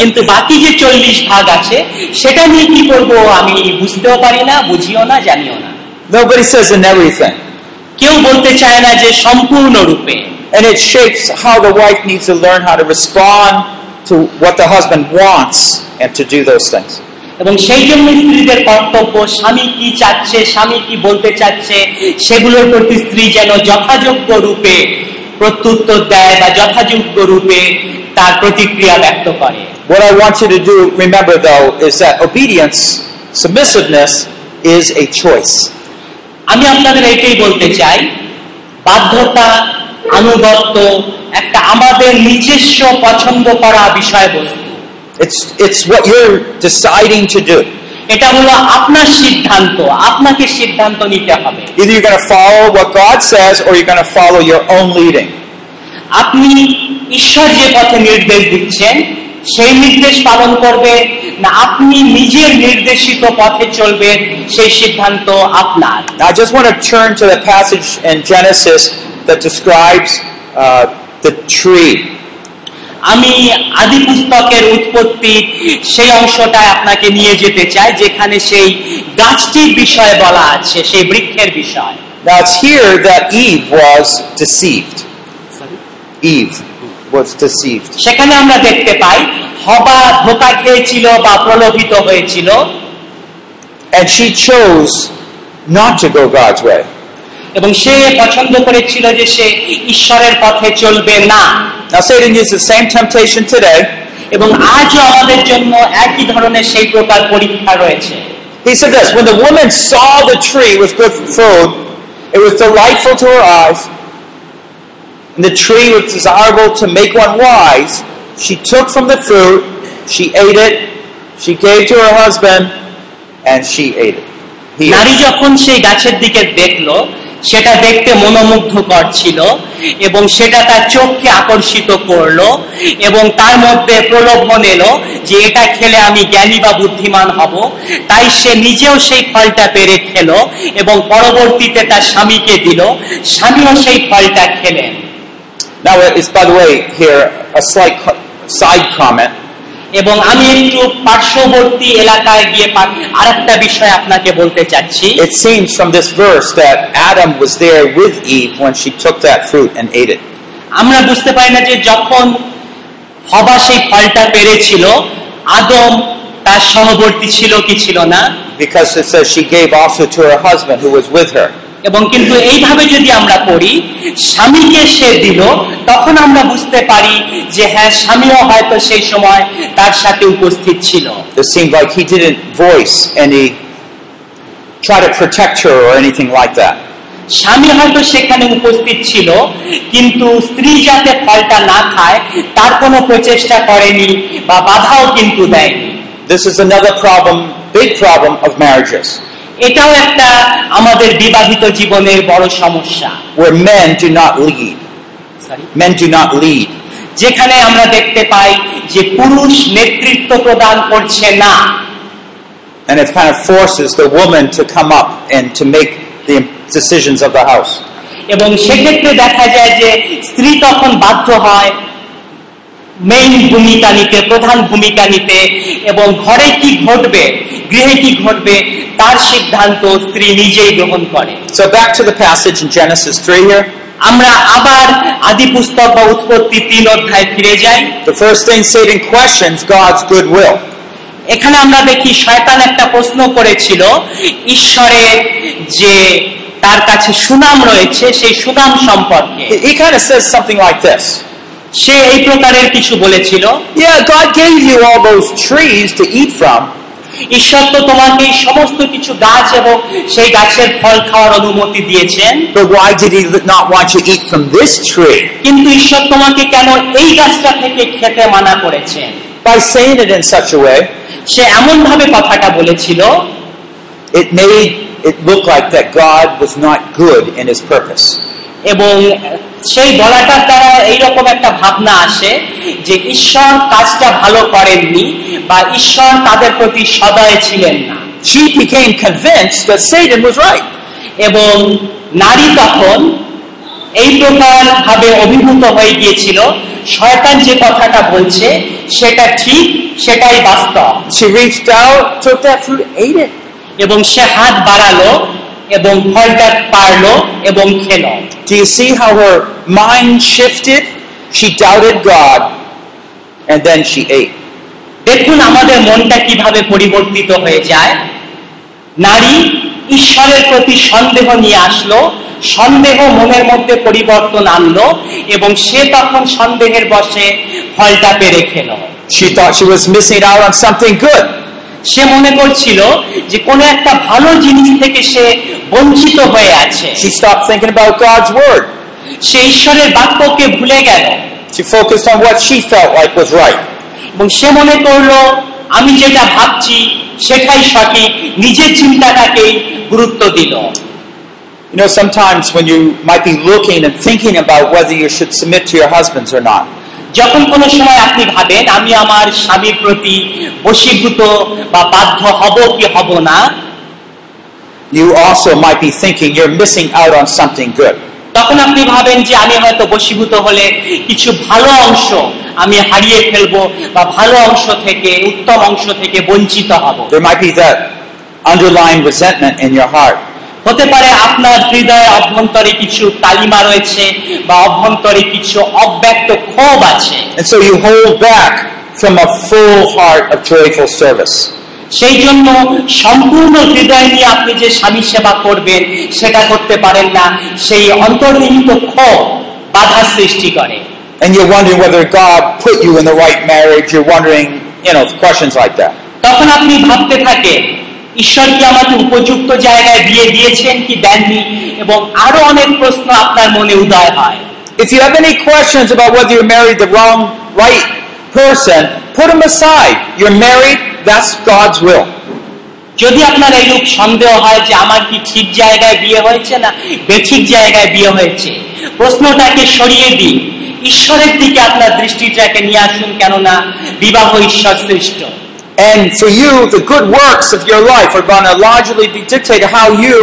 [SPEAKER 4] কিন্তু বাকি যে চল্লিশ ভাগ আছে সেটা নিয়ে কি করব আমি বুঝতেও পারি না বুঝিও না জানিও না
[SPEAKER 3] Nobody says in everything.
[SPEAKER 4] কেউ বলতে চায় না যে সম্পূর্ণরূপে
[SPEAKER 3] And it shapes how the wife needs to learn how to respond to what the husband wants and to do those things.
[SPEAKER 4] এবং সেই জন্য স্ত্রীদের কর্তব্য স্বামী কি চাচ্ছে স্বামী কি বলতে চাচ্ছে সেগুলোর প্রতি স্ত্রী যেন যথাযোগ্য রূপে প্রত্যুত্তর দেয় বা যথাযোগ্য রূপে তার প্রতিক্রিয়া ব্যক্ত করে
[SPEAKER 3] What I want you to do, remember though, is that obedience, submissiveness, is a choice.
[SPEAKER 4] আমি আপনাদের এটাই বলতে চাই বাধ্যতা আনুগত্য একটা আমাদের নিজস্ব পছন্দ করা বিষয়বস্তু
[SPEAKER 3] It's, it's what you're deciding to do.
[SPEAKER 4] এটা হলো আপনার সিদ্ধান্ত আপনাকে সিদ্ধান্ত নিতে হবে।
[SPEAKER 3] If you gonna follow what God says or you gonna follow your own leading
[SPEAKER 4] আপনি ঈশ্বর যে পথে নির্দেশ দিচ্ছেন সেই নির্দেশ পালন করবে না আপনি নিজের নির্দেশিত পথে চলবে সেই সিদ্ধান্ত আপনার।
[SPEAKER 3] I just want to turn to the passage in Genesis that describes the tree
[SPEAKER 4] আমি আদি পুস্তকের উৎপত্তি সেই অংশটায় আপনাকে নিয়ে যেতে চাই যেখানে সেই গাছটির বিষয়ে বলা আছে সেই বৃক্ষের বিষয়
[SPEAKER 3] Now, it's here that Eve was deceived. Sorry? Eve was deceived.
[SPEAKER 4] সেখানে আমরা দেখতে পাই হবা ধোকা খেয়েছিল বা প্রলোভিত হয়েছিল
[SPEAKER 3] And she chose not to go God's way.
[SPEAKER 4] এবং সে পছন্দ করেছিল যে সে ঈশ্বরের পথে চলবে না
[SPEAKER 3] Now, Satan uses the same temptation today.
[SPEAKER 4] এবং আজও আমাদের জন্য একই ধরনের সেই প্রকার পরীক্ষা রয়েছে
[SPEAKER 3] He said this When the woman saw the tree with good food, it was delightful to her eyes, and the tree was desirable to make one wise. She took from the fruit, she ate it, she gave to her husband, and she ate it. He ate
[SPEAKER 4] নারী
[SPEAKER 3] it.
[SPEAKER 4] যখন সেই গাছের দিকে দেখলো সেটা দেখতে মনোমুগ্ধকর ছিল এবং সেটা তার চোখকে আকর্ষিত করল এবং তার মধ্যে প্রলোভন এলো যে এটা খেলে আমি জ্ঞানী বা বুদ্ধিমান হব। তাই সে নিজেও সেই ফলটা পেরে খেলো এবং পরবর্তীতে তার স্বামীকে দিল। স্বামীও সেই ফলটা খেলেন।
[SPEAKER 3] Now, it's by the way here a slight side comment.
[SPEAKER 4] এবং আমি একটু পার্শ্ববর্তী এলাকায় গিয়ে আর একটা বিষয় আপনাকে বলতে চাচ্ছি
[SPEAKER 3] It seems from this verse that Adam was there with Eve when she took that fruit and ate it.
[SPEAKER 4] আমরা বুঝতে পারি না যে যখন হবা সেই ফলটা পেরেছিল আদম তার সহবর্তী ছিল কি ছিল না
[SPEAKER 3] Because it says she gave also to her husband who was with her.
[SPEAKER 4] এবং কিন্তু এইভাবে যদি আমরা পড়ি স্বামীকে সে দিল তখন আমরা বুঝতে পারি যে হ্যাঁ স্বামীও হয়তো সেই সময় তার সাথে উপস্থিত ছিল।
[SPEAKER 3] It seemed like he didn't voice any, try to protect her or anything like that.
[SPEAKER 4] স্বামী হয়তো সেখানে উপস্থিত ছিল কিন্তু স্ত্রী যাতে ফলটা না খায় তার কোনো প্রচেষ্টা করেনি বা বাধাও কিন্তু দেয়নি।
[SPEAKER 3] This is another problem, big problem of marriages,
[SPEAKER 4] এটাও একটা আমাদের বিবাহিত জীবনের বড় সমস্যা
[SPEAKER 3] where men do not lead. Men do not lead.
[SPEAKER 4] যেখানে আমরা দেখতে পাই যে পুরুষ নেতৃত্ব প্রদান করছে না
[SPEAKER 3] And it kind of forces the woman to come up and to make the decisions of the house.
[SPEAKER 4] এবং সেক্ষেত্রে দেখা যায় যে স্ত্রী তখন বাধ্য হয় মেইন ভূমিকা নিতে প্রধান ভূমিকা নিতে এবং ঘরে কি ঘটবে গৃহে কি ঘটবে তার সিদ্ধান্ত স্ত্রী নিজেই গ্রহণ করে
[SPEAKER 3] So back to the passage in Genesis 3 here.
[SPEAKER 4] আমরা আবার আদি পুস্তক বা উৎপত্তি তিন অধ্যায় ফিরে যাই
[SPEAKER 3] The first thing Satan questions God's goodwill.
[SPEAKER 4] এখানে আমরা দেখি শয়তান একটা প্রশ্ন করেছিল ঈশ্বরের যে তার কাছে সুনাম রয়েছে সেই সুনাম সম্পর্কে
[SPEAKER 3] He, he kind of says something like this
[SPEAKER 4] সে এই প্রকারের কিছু বলেছিল
[SPEAKER 3] Yeah, God gave you all those trees to eat from,
[SPEAKER 4] ঈশ্বর তো তোমাকে সমস্ত কিছু গাছ এবং সেই গাছের ফল খাওয়ার অনুমতি দিয়েছেন। কিন্তু ঈশ্বর তোমাকে কেন এই গাছটা থেকে খেতে মানা করেছেন?
[SPEAKER 3] By saying it in such a way,
[SPEAKER 4] সে এমন ভাবে কথাটা বলেছিল
[SPEAKER 3] it made it look like that God was not good in his purpose.
[SPEAKER 4] এবং সেই বলাটার দ্বারা এইরকম একটা ভাবনা আসে যে ঈশ্বর কাজটা ভালো করেননি বা ঈশ্বর তাদের প্রতি সদয় ছিলেন না
[SPEAKER 3] She became convinced that Satan was right.
[SPEAKER 4] এবং নারী তখন এই প্রকার ভাবে অভিভূত হয়ে গিয়েছিল শয়তান যে কথাটা বলছে সেটা ঠিক সেটাই বাস্তব
[SPEAKER 3] She reached out, took that fruit, ate it.
[SPEAKER 4] এবং সে হাত বাড়ালো এবং ফলটা পারল এবং খেলো
[SPEAKER 3] Do you see how her mind shifted? She doubted God, and then she ate.
[SPEAKER 4] দেখুন আমাদের মনটা কীভাবে পরিবর্তিত হয়ে যায় নারী ঈশ্বরের প্রতি সন্দেহ নিয়ে আসলো সন্দেহ মনের মধ্যে পরিবর্তন আনলো এবং সে তখন সন্দেহের বসে ফলটা পেরে খেলো
[SPEAKER 3] She thought she was missing out on something good.
[SPEAKER 4] সে মনে করছিল যে কোনো একটা ভালো জিনিস থেকে সে বঞ্চিত হয়ে আছে
[SPEAKER 3] She stopped thinking about God's word.
[SPEAKER 4] সে ঈশ্বরের বাক্যকে ভুলে গেল
[SPEAKER 3] She focused on what she felt like was right.
[SPEAKER 4] এবং সে মনে করল আমি যেটা ভাবছি সেটাই সঠিক নিজের চিন্তাটাকেই গুরুত্ব দিল
[SPEAKER 3] You know, sometimes when you might be looking and thinking about whether you should submit to your husbands or not,
[SPEAKER 4] যখন কোনো সময় আপনি ভাবেন আমি আমার স্বামীর প্রতি বশীভূত বা বাধ্য হব কি হব না
[SPEAKER 3] you also might be thinking you're missing out on something good.
[SPEAKER 4] তখন আপনি ভাবেন যে আমি হয়তো বশীভূত হলে কিছু ভালো অংশ আমি হারিয়ে ফেলব বা ভালো অংশ থেকে উত্তম অংশ থেকে বঞ্চিত হব
[SPEAKER 3] There might be that underlying resentment in your heart.
[SPEAKER 4] হতে পারে আপনার হৃদয়ে অভ্যন্তরে কিছু তালিমা রয়েছে বা অভ্যন্তরে কিছু অব্যক্ত ক্ষোভ আছে
[SPEAKER 3] And so you hold back from a full heart of joyful service.
[SPEAKER 4] সেই জন্য সম্পূর্ণ হৃদয় নিয়ে আপনি যে স্বামী সেবা করবেন সেটা করতে পারেন না সেই অন্তর্নিহিত ক্ষোভ বাধা সৃষ্টি করে
[SPEAKER 3] And you're wondering whether God put you in the right marriage. You're wondering, you know, questions like that.
[SPEAKER 4] তখন আপনি ভাবতে থাকেন ঈশ্বর কি আমাকে উপযুক্ত জায়গায় বিয়ে দিয়েছেন কি দেননি এবং আরও অনেক প্রশ্ন আপনার মনে উদয় হয়
[SPEAKER 3] If you have any questions about whether you married the wrong, right person, put them aside. You're married, that's God's will.
[SPEAKER 4] যদি আপনার এইরূপ সন্দেহ হয় যে আমার কি ঠিক জায়গায় বিয়ে হয়েছে না বেঠিক জায়গায় বিয়ে হয়েছে প্রশ্নটাকে সরিয়ে দিন ঈশ্বরের দিকে আপনার দৃষ্টিটাকে নিয়ে আসুন কেননা বিবাহ ঈশ্বর সৃষ্ট
[SPEAKER 3] And for you, the good works of your life are going to largely be dictated how you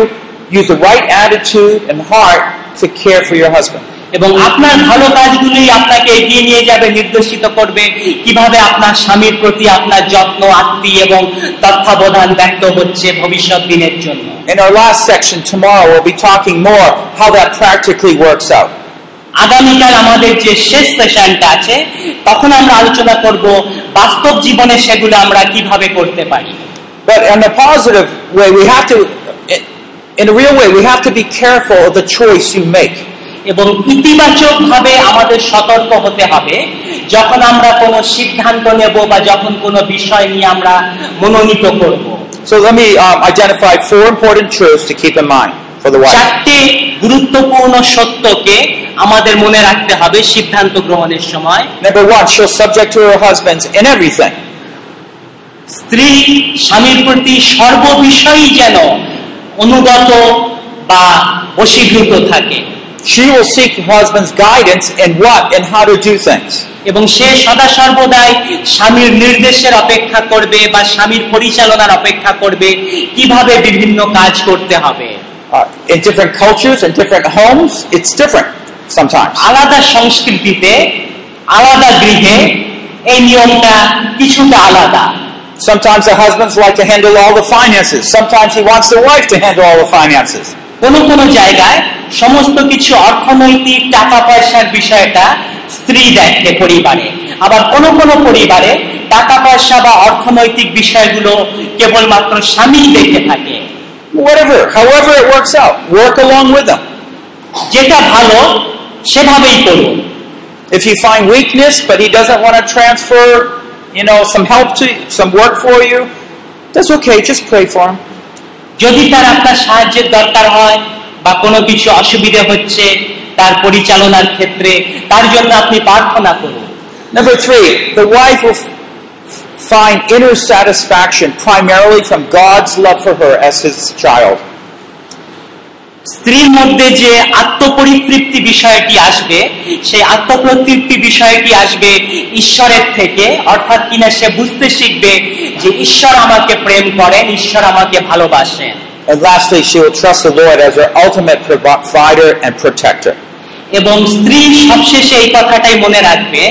[SPEAKER 3] use the right attitude and heart to care for your husband.
[SPEAKER 4] এবং আপনার ভালো কাজগুলি আপনাকে এগিয়ে নিয়ে যাবে নির্দেশিত করবে কীভাবে আপনার স্বামীর প্রতি আপনার যত্ন আত্মী এবং তত্ত্বাবধান ব্যক্ত হচ্ছে ভবিষ্যৎ দিনের জন্য
[SPEAKER 3] In our last section tomorrow, we'll be talking more how that practically works out.
[SPEAKER 4] আগামীকাল আমাদের যে শেষ সেশনটা আছে তখন আমরা আলোচনা করব বাস্তব জীবনে সেগুলো আমরা কীভাবে করতে পারি
[SPEAKER 3] But in a positive way, we have to, in a real way, we have to be careful of the choice you make.
[SPEAKER 4] এবং ইতিবাচক ভাবে আমাদের সতর্ক হতে হবে যখন আমরা কোনো সিদ্ধান্ত নেব বা যখন কোনো বিষয় নিয়ে আমরা মনোনীত করব
[SPEAKER 3] So let me um, identify four important truths to keep in mind for the wife.
[SPEAKER 4] চারটে গুরুত্বপূর্ণ সত্যকে আমাদের মনে রাখতে হবে সিদ্ধান্ত গ্রহণের সময়
[SPEAKER 3] Number one, she'll subject to her husbands in everything.
[SPEAKER 4] স্ত্রী স্বামীর প্রতি সর্ববিষয়ই যেন অনুগত বা বশীভূত থাকে
[SPEAKER 3] She will seek her husband's guidance in what and how to do things.
[SPEAKER 4] এবং সে সদা সর্বদাই স্বামীর নির্দেশের অপেক্ষা করবে বা স্বামীর পরিচালনার অপেক্ষা করবে কিভাবে বিভিন্ন কাজ করতে হবে
[SPEAKER 3] Uh, in different cultures and different homes, it's different sometimes.
[SPEAKER 4] আলাদা সংস্কৃতিতে আলাদা গৃহে এই নিয়মটা কিছুটা আলাদা
[SPEAKER 3] Sometimes the husbands like to handle all the finances. Sometimes he wants the wife to handle all the finances.
[SPEAKER 4] কোন কোন জায়গায় সমস্ত কিছু অর্থনৈতিক টাকা পয়সার বিষয়টা স্ত্রী দেখে পরিবারে আবার কোন কোন পরিবারে টাকা পয়সা বা অর্থনৈতিক বিষয়গুলো কেবলমাত্র স্বামী দেখে থাকে
[SPEAKER 3] Whatever, however it works out, work along with them.
[SPEAKER 4] যেটা ভালো সেভাবেই করুন
[SPEAKER 3] If you find weakness, but he doesn't want to transfer, you know, some help to some work for you, that's okay. Just pray for him.
[SPEAKER 4] যদি তার আপনার সাহায্যের দরকার হয় বা কোনো কিছু অসুবিধে হচ্ছে তার পরিচালনার ক্ষেত্রে তার জন্য আপনি প্রার্থনা করুন
[SPEAKER 3] Number three, the wife will find inner satisfaction primarily from God's love for her as his child.
[SPEAKER 4] স্ত্রীর মধ্যে যে আত্মপরিতৃপ্তি বিষয়টি আসবে সেই আত্মপরিতৃপ্তি বিষয়টি আসবে ঈশ্বরের থেকে অর্থাৎ কিনা সে বুঝতে শিখবে যে ঈশ্বর আমাকে প্রেম করেন ঈশ্বর আমাকে ভালোবাসেন
[SPEAKER 3] And lastly, she will trust the Lord as her ultimate provider and protector.
[SPEAKER 4] এবং স্ত্রী সবশেষে এই কথাটাই মনে রাখবে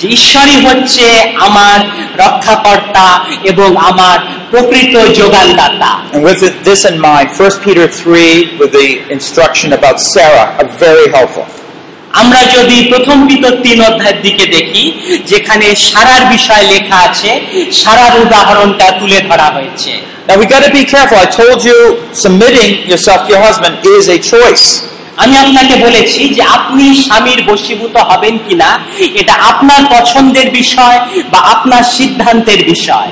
[SPEAKER 4] যে ঈশ্বরই হচ্ছে আমার রক্ষাকর্তা এবং আমার প্রকৃত যোগানদাতা
[SPEAKER 3] And with this in mind, 1 Peter 3, with the instruction about Sarah, are very helpful.
[SPEAKER 4] আমরা যদি প্রথম পিতর তিন অধ্যায়ের দিকে দেখি যেখানে সারার বিষয় লেখা আছে সারার উদাহরণটা তুলে ধরা হয়েছে
[SPEAKER 3] Now we got to be careful. I told you submitting yourself to your husband is a choice.
[SPEAKER 4] আমি আপনাকে বলেছি যে আপনি স্বামীর বসীভূত হবেন কিনা এটা আপনার পছন্দের বিষয় বা আপনার সিদ্ধান্তের বিষয়।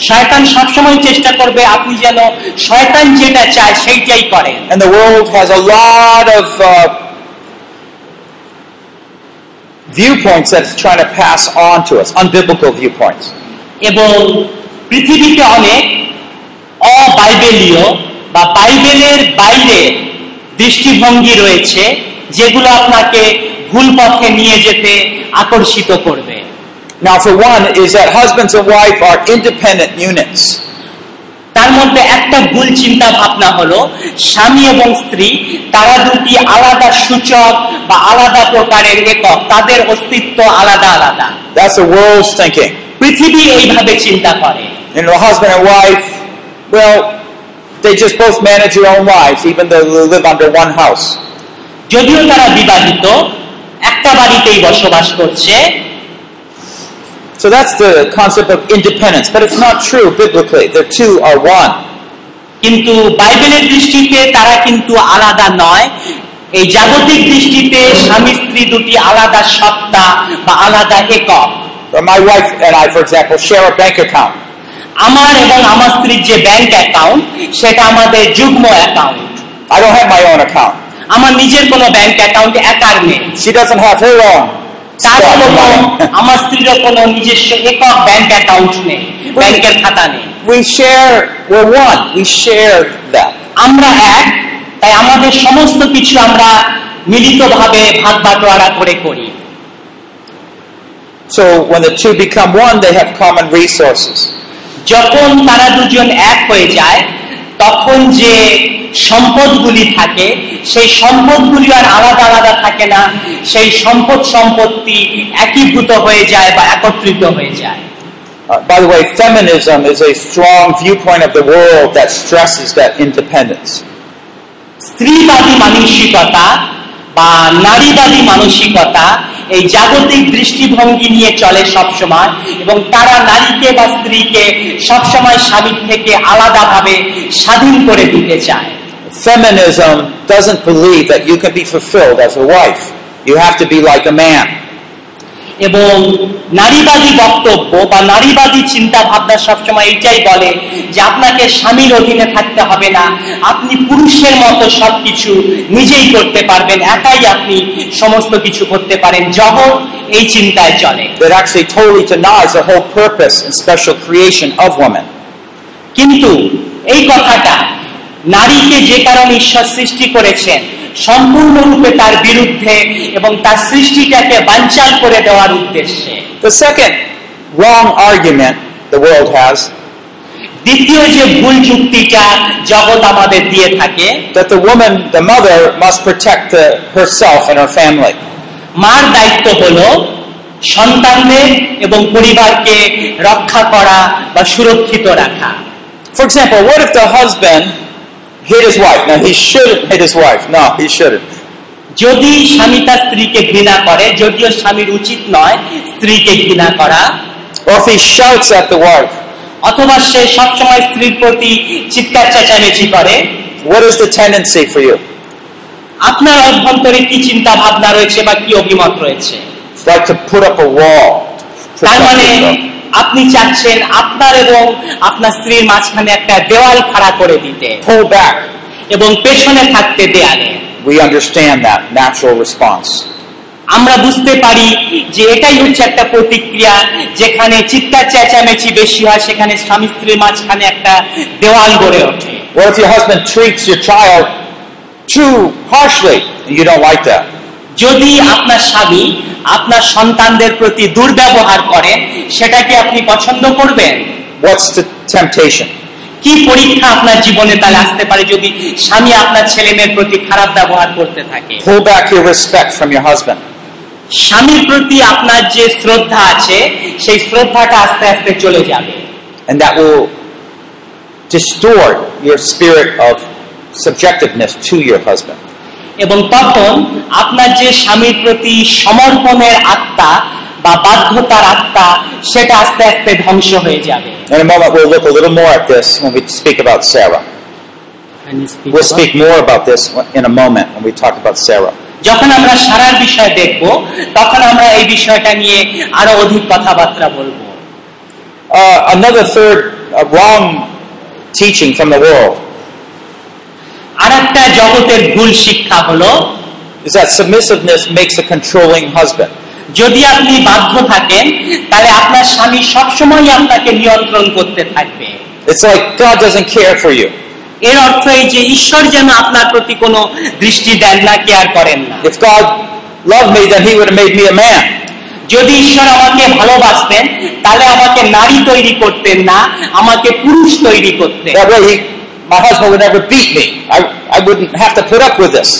[SPEAKER 4] শয়তান সবসময় চেষ্টা করবে আপনি যেন শয়তান যেটা চায় সেইটাই
[SPEAKER 3] করে
[SPEAKER 4] এবং পৃথিবীতে অনেক অবাইবেলীয় বা বাইবেলের বাইরে দৃষ্টিভঙ্গি রয়েছে যেগুলো আপনাকে ভুল পথে নিয়ে যেতে আকর্ষিত করবে
[SPEAKER 3] Now, for one, is that husbands and wife are independent units.
[SPEAKER 4] তার মধ্যে একটা ভুল চিন্তা ভাবনা হলো স্বামী এবং স্ত্রী তারা দুটি আলাদা সূচক বা আলাদা প্রকারের একক তাদের অস্তিত্ব আলাদা আলাদা
[SPEAKER 3] That's the world's thinking.
[SPEAKER 4] পৃথিবী এইভাবে চিন্তা করে
[SPEAKER 3] You know, husband and wife, well, they just both manage their own lives, even though they live under one house.
[SPEAKER 4] যদিও তারা বিবাহিত একটা বাড়িতেই বসবাস করছে
[SPEAKER 3] So that's the concept of independence, but it's not true biblically. The two are one.
[SPEAKER 4] কিন্তু বাইবেলের দৃষ্টিতে তারা কিন্তু আলাদা নয় এই জাগতিক দৃষ্টিতে স্বামী স্ত্রী দুটি আলাদা সত্তা বা আলাদা একক
[SPEAKER 3] But my wife and I, for example, share a bank account.
[SPEAKER 4] আমার এবং আমার স্ত্রীর যে ব্যাংক অ্যাকাউন্ট সেটা আমাদের যুগ্ম account
[SPEAKER 3] I don't have my own account.
[SPEAKER 4] আমার নিজের কোনো ব্যাংক অ্যাকাউন্ট একার নেই
[SPEAKER 3] She doesn't have her own.
[SPEAKER 4] তার কোনো (laughs) আমার স্ত্রীর কোনো নিজস্ব একক ব্যাংক অ্যাকাউন্ট নেই ব্যাংকের খাতা নেই
[SPEAKER 3] We share, we're one. We share that.
[SPEAKER 4] আমরা এক তাই আমাদের সমস্ত কিছু আমরা মিলিতভাবে ভাগ বাটোয়ারা করে করি
[SPEAKER 3] So when the two become one, they have common resources.
[SPEAKER 4] যখন তারা দুজন এক হয়ে যায় তখন যে সম্পদগুলি থাকে সেই সম্পদগুলি আর আলাদা আলাদা থাকে না সেই সম্পদ সম্পত্তি একীভূত হয়ে যায় বা একত্রিত হয়ে যায়
[SPEAKER 3] Uh, by the way, feminism is a strong viewpoint of the world that stresses that independence.
[SPEAKER 4] স্ত্রীবাদী মানসিকতা বা নারীবাদী মানসিকতা এই জাগতিক দৃষ্টিভঙ্গি নিয়ে চলে সবসময় এবং তারা নারীকে বা স্ত্রীকে সবসময় স্বামীর থেকে আলাদাভাবে স্বাধীন করে দিতে চায়
[SPEAKER 3] Feminism doesn't believe that you can be fulfilled as a wife. You have to be like a man.
[SPEAKER 4] এবং নারীবাদী বক্তব্য বা নারীবাদী চিন্তা ভাবনা সবসময় এটাই বলে যে আপনাকে স্বামীর অধীনে থাকতে হবে না। আপনি পুরুষের মতো সবকিছু নিজেই করতে পারবেন একাই আপনি সমস্ত কিছু করতে পারেন। জগৎ এই চিন্তায় চলে।
[SPEAKER 3] That actually totally denies the whole purpose and special creation of woman.
[SPEAKER 4] কিন্তু এই কথাটা নারীকে যে কারণে ঈশ্বর সৃষ্টি করেছেন সম্পূর্ণরূপে তার বিরুদ্ধে এবং তার সৃষ্টিটাকে বানচাল করে দেওয়ার উদ্দেশ্যে
[SPEAKER 3] The second wrong argument the world has
[SPEAKER 4] দ্বিতীয় যে ভুল যুক্তিটা জগৎ আমাদের দিয়ে থাকে
[SPEAKER 3] that the woman, the mother, must protect the, herself and her family.
[SPEAKER 4] মার দায়িত্ব হলো সন্তানদের এবং পরিবারকে রক্ষা করা বা সুরক্ষিত রাখা
[SPEAKER 3] For example, what if the husband hit his wife. Now he shouldn't hit his wife. No, he shouldn't.
[SPEAKER 4] যদি স্বামী তার স্ত্রীকে ঘৃণা করে যদিও স্বামীর উচিত নয় স্ত্রীকে ঘৃণা করা। অথবা সে সবসময় স্ত্রীর প্রতি চিৎকার চেঁচামেচি করে। আপনার অভ্যন্তরে কি চিন্তা ভাবনা রয়েছে বা কি অভিমত রয়েছে? আপনি চাচ্ছেন আপনার এবং আপনার স্ত্রীর মাঝখানে একটা দেওয়াল খাড়া করে দিতে. এবং পেছনে থাকতে দেয়ালে
[SPEAKER 3] We understand that natural response.
[SPEAKER 4] আমরা বুঝতে পারি যে এটাই হচ্ছে একটা প্রতিক্রিয়া যেখানে চিৎকার চেঁচামেচি বেশি হয় সেখানে স্বামী স্ত্রীর মাঝখানে একটা দেওয়াল গড়ে ওঠে
[SPEAKER 3] What if your husband treats your child too harshly and you don't like that?
[SPEAKER 4] যদি আপনার স্বামী আপনার সন্তানদের প্রতি দুর্ব্যবহার করেন সেটাকে আপনি পছন্দ করবেন
[SPEAKER 3] What's the temptation?
[SPEAKER 4] কি পরীক্ষা আপনার জীবনে তাহলে আসতে পারে যদি স্বামী আপনার ছেলে মেয়ের প্রতি খারাপ ব্যবহার করতে থাকে
[SPEAKER 3] Pull back your respect from your husband.
[SPEAKER 4] স্বামীর প্রতি আপনার যে শ্রদ্ধা আছে সেই শ্রদ্ধাটা আস্তে আস্তে চলে যাবে
[SPEAKER 3] And that will distort your spirit of subjectiveness to your husband.
[SPEAKER 4] এবং তখন আপনার যে স্বামীর প্রতি সমর্পণের আত্মা বা বাধ্যতার আত্মা সেটা আস্তে আস্তে ধ্বংস হয়ে যাবে
[SPEAKER 3] In a moment, we'll look a little more at this when we speak about Sarah. Speak We'll speak more about this in a moment when we talk about Sarah.
[SPEAKER 4] যখন আমরা সারার বিষয় দেখব তখন আমরা এই বিষয়টা নিয়ে আরও অধিক কথাবার্তা বলব
[SPEAKER 3] Uh, another third uh, wrong teaching from the world
[SPEAKER 4] আর একটা জগতের ভুল শিক্ষা হলো
[SPEAKER 3] is that submissiveness makes a controlling husband.
[SPEAKER 4] যদি আপনি বাধ্য থাকেন তাহলে আপনার স্বামী সবসময় আপনাকে নিয়ন্ত্রণ করতে থাকবে
[SPEAKER 3] It's like God doesn't care for you.
[SPEAKER 4] এর অর্থ এই যে ঈশ্বর যেন আপনার প্রতি কোনো দৃষ্টি দেন না কেয়ার করেন না
[SPEAKER 3] If God loved me, then He would have made me a man.
[SPEAKER 4] যদি ঈশ্বর আমাকে ভালোবাসতেন তাহলে আমাকে নারী তৈরি করতেন না আমাকে পুরুষ তৈরি করতেন
[SPEAKER 3] my husband would never beat me. I, I wouldn't have to put up with this.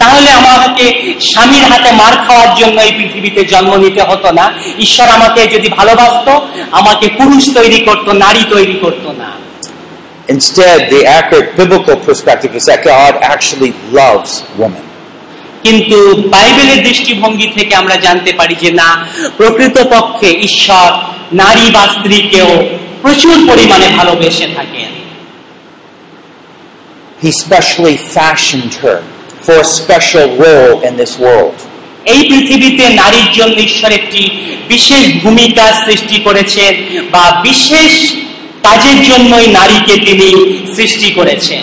[SPEAKER 4] তাহলে আমাকে স্বামীর হাতে মার খাওয়ার জন্য এই পৃথিবীতে জন্ম নিতে হতো না ঈশ্বর আমাকে যদি ভালোবাসতো আমাকে পুরুষ তৈরি করতো নারী তৈরি করতো না
[SPEAKER 3] Instead, the accurate biblical perspective is that God actually loves woman.
[SPEAKER 4] কিন্তু বাইবেলের দৃষ্টিভঙ্গি থেকে আমরা জানতে পারি যে না প্রকৃতপক্ষে ঈশ্বর নারী বা স্ত্রীকেও প্রচুর পরিমাণে ভালোবেসে থাকেন
[SPEAKER 3] He specially fashioned her for a special role in this world.
[SPEAKER 4] এই পৃথিবীতে নারীর জন্য ঈশ্বর একটি বিশেষ ভূমিকা সৃষ্টি করেছেন বা বিশেষ কাজের জন্যই নারীকে তিনি সৃষ্টি করেছেন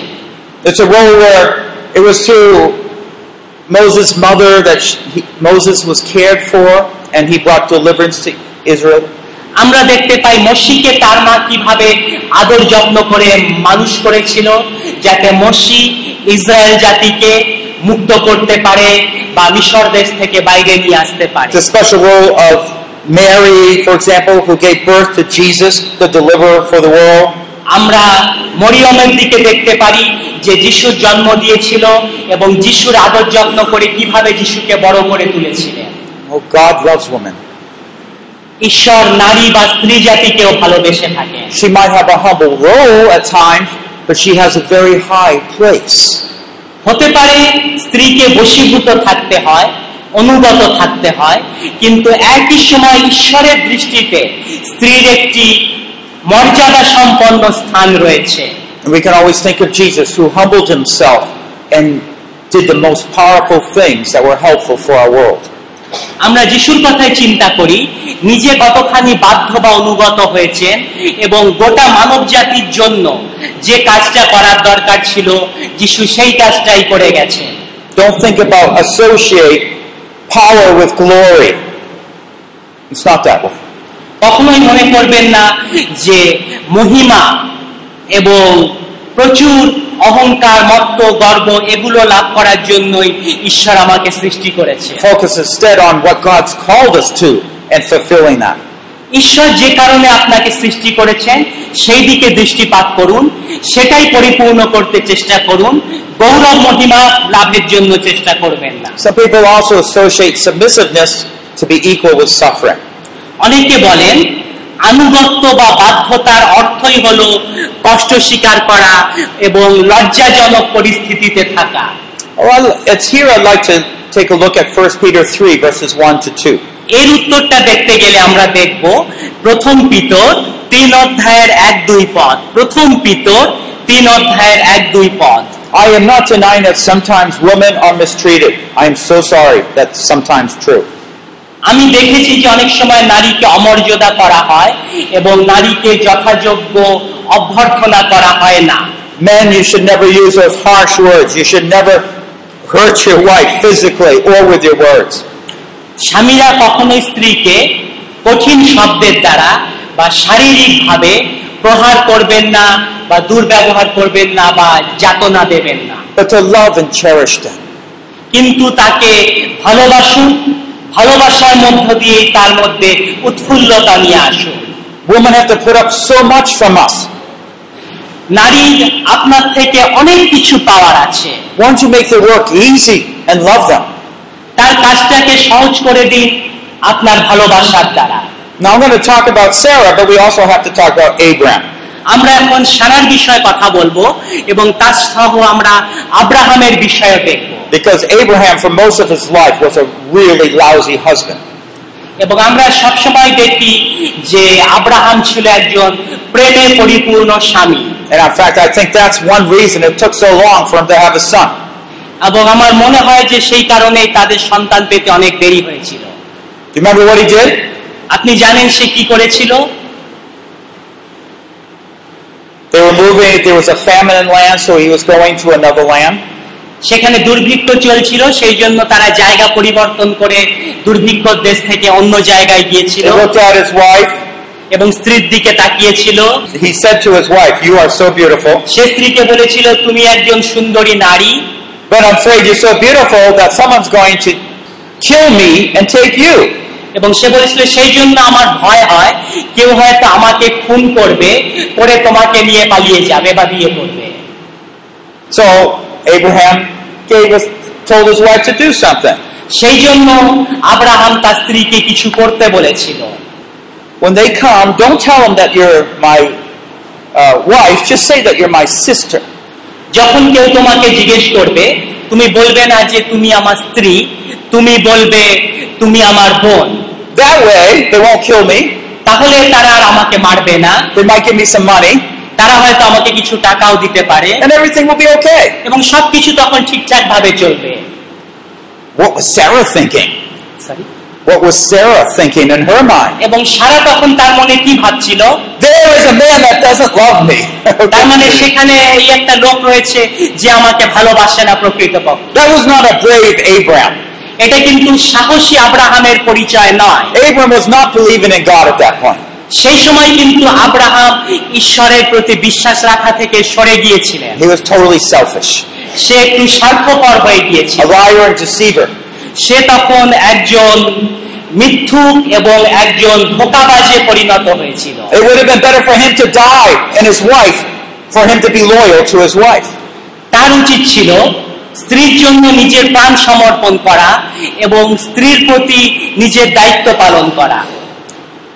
[SPEAKER 3] It's a role where it was through Moses' mother that she, he, Moses was cared for and he brought deliverance to Israel.
[SPEAKER 4] আমরা দেখতে পাই মসিকে তার মা কীভাবে আদর যত্ন করে মানুষ করেছিল যাতে মসি ইসরায়েল জাতিকে মুক্ত করতে পারে বা মিশর দেশ থেকে বাইরে নিয়ে আসতে পারে
[SPEAKER 3] It's a special role of Mary, for example, who gave birth to Jesus, the deliverer for the world.
[SPEAKER 4] আমরা মরিয়মের দিকে দেখতে পারি যে যিশুর জন্ম দিয়েছিল এবং যিশুর আদর যত্ন করে কীভাবে যিশুকে বড় করে তুলেছিলেন
[SPEAKER 3] Oh, God loves women.
[SPEAKER 4] ঈশ্বর নারী বা স্ত্রী জাতিকেও ভালোবেসে থাকে
[SPEAKER 3] She might have a humble role at times, but she has a very high place.
[SPEAKER 4] হতে পারে স্ত্রীকে বশীভূত থাকতে হয় অনুগত থাকতে হয় কিন্তু একই সময় ঈশ্বরের দৃষ্টিতে স্ত্রীর একটি মর্যাদা সম্পন্ন স্থান রয়েছে
[SPEAKER 3] And we can always think of Jesus, who humbled himself and did the most powerful things that were helpful for our world.
[SPEAKER 4] আমরা যিশুর কথায় চিন্তা করি নিজে কতখানি বাধ্য বা অনুগত হয়েছেন এবং গোটা মানব জাতির জন্য যে কাজটা করার দরকার ছিল যিশু সেই কাজটাই করে গেছেন
[SPEAKER 3] Don't think about associate power with glory. It's not that way.
[SPEAKER 4] কখনোই মনে করবেন না যে মহিমা এবং প্রচুর অহংকার মত্ত গর্ব এগুলো লাভ করার জন্যই ঈশ্বর আমাকে সৃষ্টি করেছে
[SPEAKER 3] Focus instead on what God's called us to and fulfilling that.
[SPEAKER 4] ঈশ্বর যে কারণে আপনাকে সৃষ্টি করেছেন সেই দিকে দৃষ্টিপাত করুন সেটাই পরিপূর্ণ করতে চেষ্টা করুন গৌরব মহিমা লাভের জন্য চেষ্টা করবেন না
[SPEAKER 3] Some people also associate submissiveness to be equal with suffering.
[SPEAKER 4] অনেকে বলেন আনুগত্য বা বাধ্যতার অর্থই হলো কষ্ট স্বীকার করা এবং লজ্জাজনক পরিস্থিতিতে থাকা
[SPEAKER 3] Well, it's here I'd like to take a look at 1 Peter 3, verses 1 to 2.
[SPEAKER 4] এর উত্তরটা দেখতে গেলে আমরা দেখব প্রথম পিতর তিন অধ্যায়ের এক দুই পদ প্রথম পিতর তিন অধ্যায়ের এক দুই পদ
[SPEAKER 3] I am not denying that sometimes women are mistreated. I am so sorry. That's sometimes true.
[SPEAKER 4] আমি দেখেছি যে অনেক সময় নারীকে অমর্যাদা করা হয় এবং নারীকে যথাযোগ্য অভ্যর্থনা করা হয় না
[SPEAKER 3] Men, you should never use those harsh words. You should never hurt your wife physically or with your words.
[SPEAKER 4] স্বামীরা কখনোই স্ত্রীকে কঠিন শব্দের দ্বারা বা শারীরিকভাবে প্রহার করবেন না বা দুর্ব্যবহার করবেন না বা যাতনা দেবেন না
[SPEAKER 3] But to love and cherish them.
[SPEAKER 4] কিন্তু তাকে ভালোবাসুন ভালোবাসার মধ্য দিয়ে তার মধ্যে উৎফুল্লতা নিয়ে আসো।
[SPEAKER 3] Women have so much from us
[SPEAKER 4] আপনার থেকে অনেক কিছু পাওয়ার আছে।
[SPEAKER 3] ওয়ান্ট টু মেক
[SPEAKER 4] তার কাজটাকে সহজ করে দিন আপনার ভালোবাসার দ্বারা।
[SPEAKER 3] Now gonna talk about Sarah but we also have
[SPEAKER 4] আমরা এখন সারার বিষয়ে কথা বলব এবং তার সহ আমরা আব্রাহামের বিষয়ে দেখব।
[SPEAKER 3] Because Abraham, for most of his life, was a really lousy husband.
[SPEAKER 4] এবং আমরা সবসময় দেখি যে আব্রাহাম ছিল একজন প্রেমে পরিপূর্ণ স্বামী
[SPEAKER 3] And in fact, I think that's one reason it took so long for him to have a son.
[SPEAKER 4] এবং আমার মনে হয় যে সেই কারণেই তাদের সন্তান পেতে অনেক দেরি হয়েছিল
[SPEAKER 3] Do you remember what he did?
[SPEAKER 4] আপনি জানেন সে কি করেছিল
[SPEAKER 3] They were moving, there was a famine in land, so he was going to another land.
[SPEAKER 4] সেখানে দুর্ভিক্ষ চলছিল সেই জন্য তারা জায়গা পরিবর্তন করে দুর্ভিক্ষ দেশ থেকে অন্য জায়গায় গিয়েছিল। এবং স্ত্রীর দিকে তাকিয়েছিল।
[SPEAKER 3] He said to his wife, You are so beautiful,
[SPEAKER 4] সে স্ত্রীকে বলেছিল তুমি একজন সুন্দরী নারী।
[SPEAKER 3] But I'm afraid you're so beautiful that someone's going to kill me and take you.
[SPEAKER 4] এবং সে বলেছিল সেই জন্য আমার ভয় হয়। কেউ হয়তো আমাকে খুন করবে করে তোমাকে নিয়ে পালিয়ে যাবে বা বিয়ে করবে।
[SPEAKER 3] So Abraham gave us, told his wife to do something.
[SPEAKER 4] সেই জন্য আব্রাহাম তার স্ত্রীকে কিছু করতে বলেছিল
[SPEAKER 3] When they come, don't tell them that you're my uh, wife, just say that you're my sister.
[SPEAKER 4] যখন কেউ তোমাকে জিজ্ঞেস করবে তুমি বলবে না যে তুমি আমার স্ত্রী তুমি বলবে তুমি আমার বোন
[SPEAKER 3] That way, they won't kill me.
[SPEAKER 4] তাহলে তারা আর আমাকে মারবে না
[SPEAKER 3] They might give me some money,
[SPEAKER 4] তারা হয়তো আমাকে কিছু টাকাও দিতে পারে
[SPEAKER 3] and everything will be okay.
[SPEAKER 4] এবং সবকিছু তখন ঠিকঠাক ভাবে চলবে
[SPEAKER 3] What was Sarah thinking?
[SPEAKER 4] Sorry?
[SPEAKER 3] What was Sarah thinking in her mind?
[SPEAKER 4] এবং সারা তখন তার মনে কি ভাবছিল
[SPEAKER 3] There is a man that doesn't love me.
[SPEAKER 4] তার মানে সেখানে এই একটা লোক রয়েছে যে আমাকে ভালোবাসে না প্রকৃতপক্ষে
[SPEAKER 3] that was not a brave Abraham.
[SPEAKER 4] এটা কিন্তু সাহসী আব্রাহামের পরিচয় নয়
[SPEAKER 3] Abram was not believing in God at that point.
[SPEAKER 4] সেই সময় কিন্তু আব্রাহাম ঈশ্বরের প্রতি বিশ্বাস রাখা থেকে সরে গিয়েছিলেন।
[SPEAKER 3] He was totally selfish,
[SPEAKER 4] সে একটু স্বার্থপর হয়ে গিয়েছিল।
[SPEAKER 3] A liar and deceiver.
[SPEAKER 4] সে তখন একজন মিথ্যুক এবং একজন ধোকাবাজে পরিণত হয়েছিল।
[SPEAKER 3] It would have been better for him to die and his wife, for him to be loyal to his wife.
[SPEAKER 4] তার উচিত ছিল স্ত্রীর জন্য নিজের প্রাণ সমর্পণ করা এবং স্ত্রীর প্রতি নিজের দায়িত্ব পালন করা।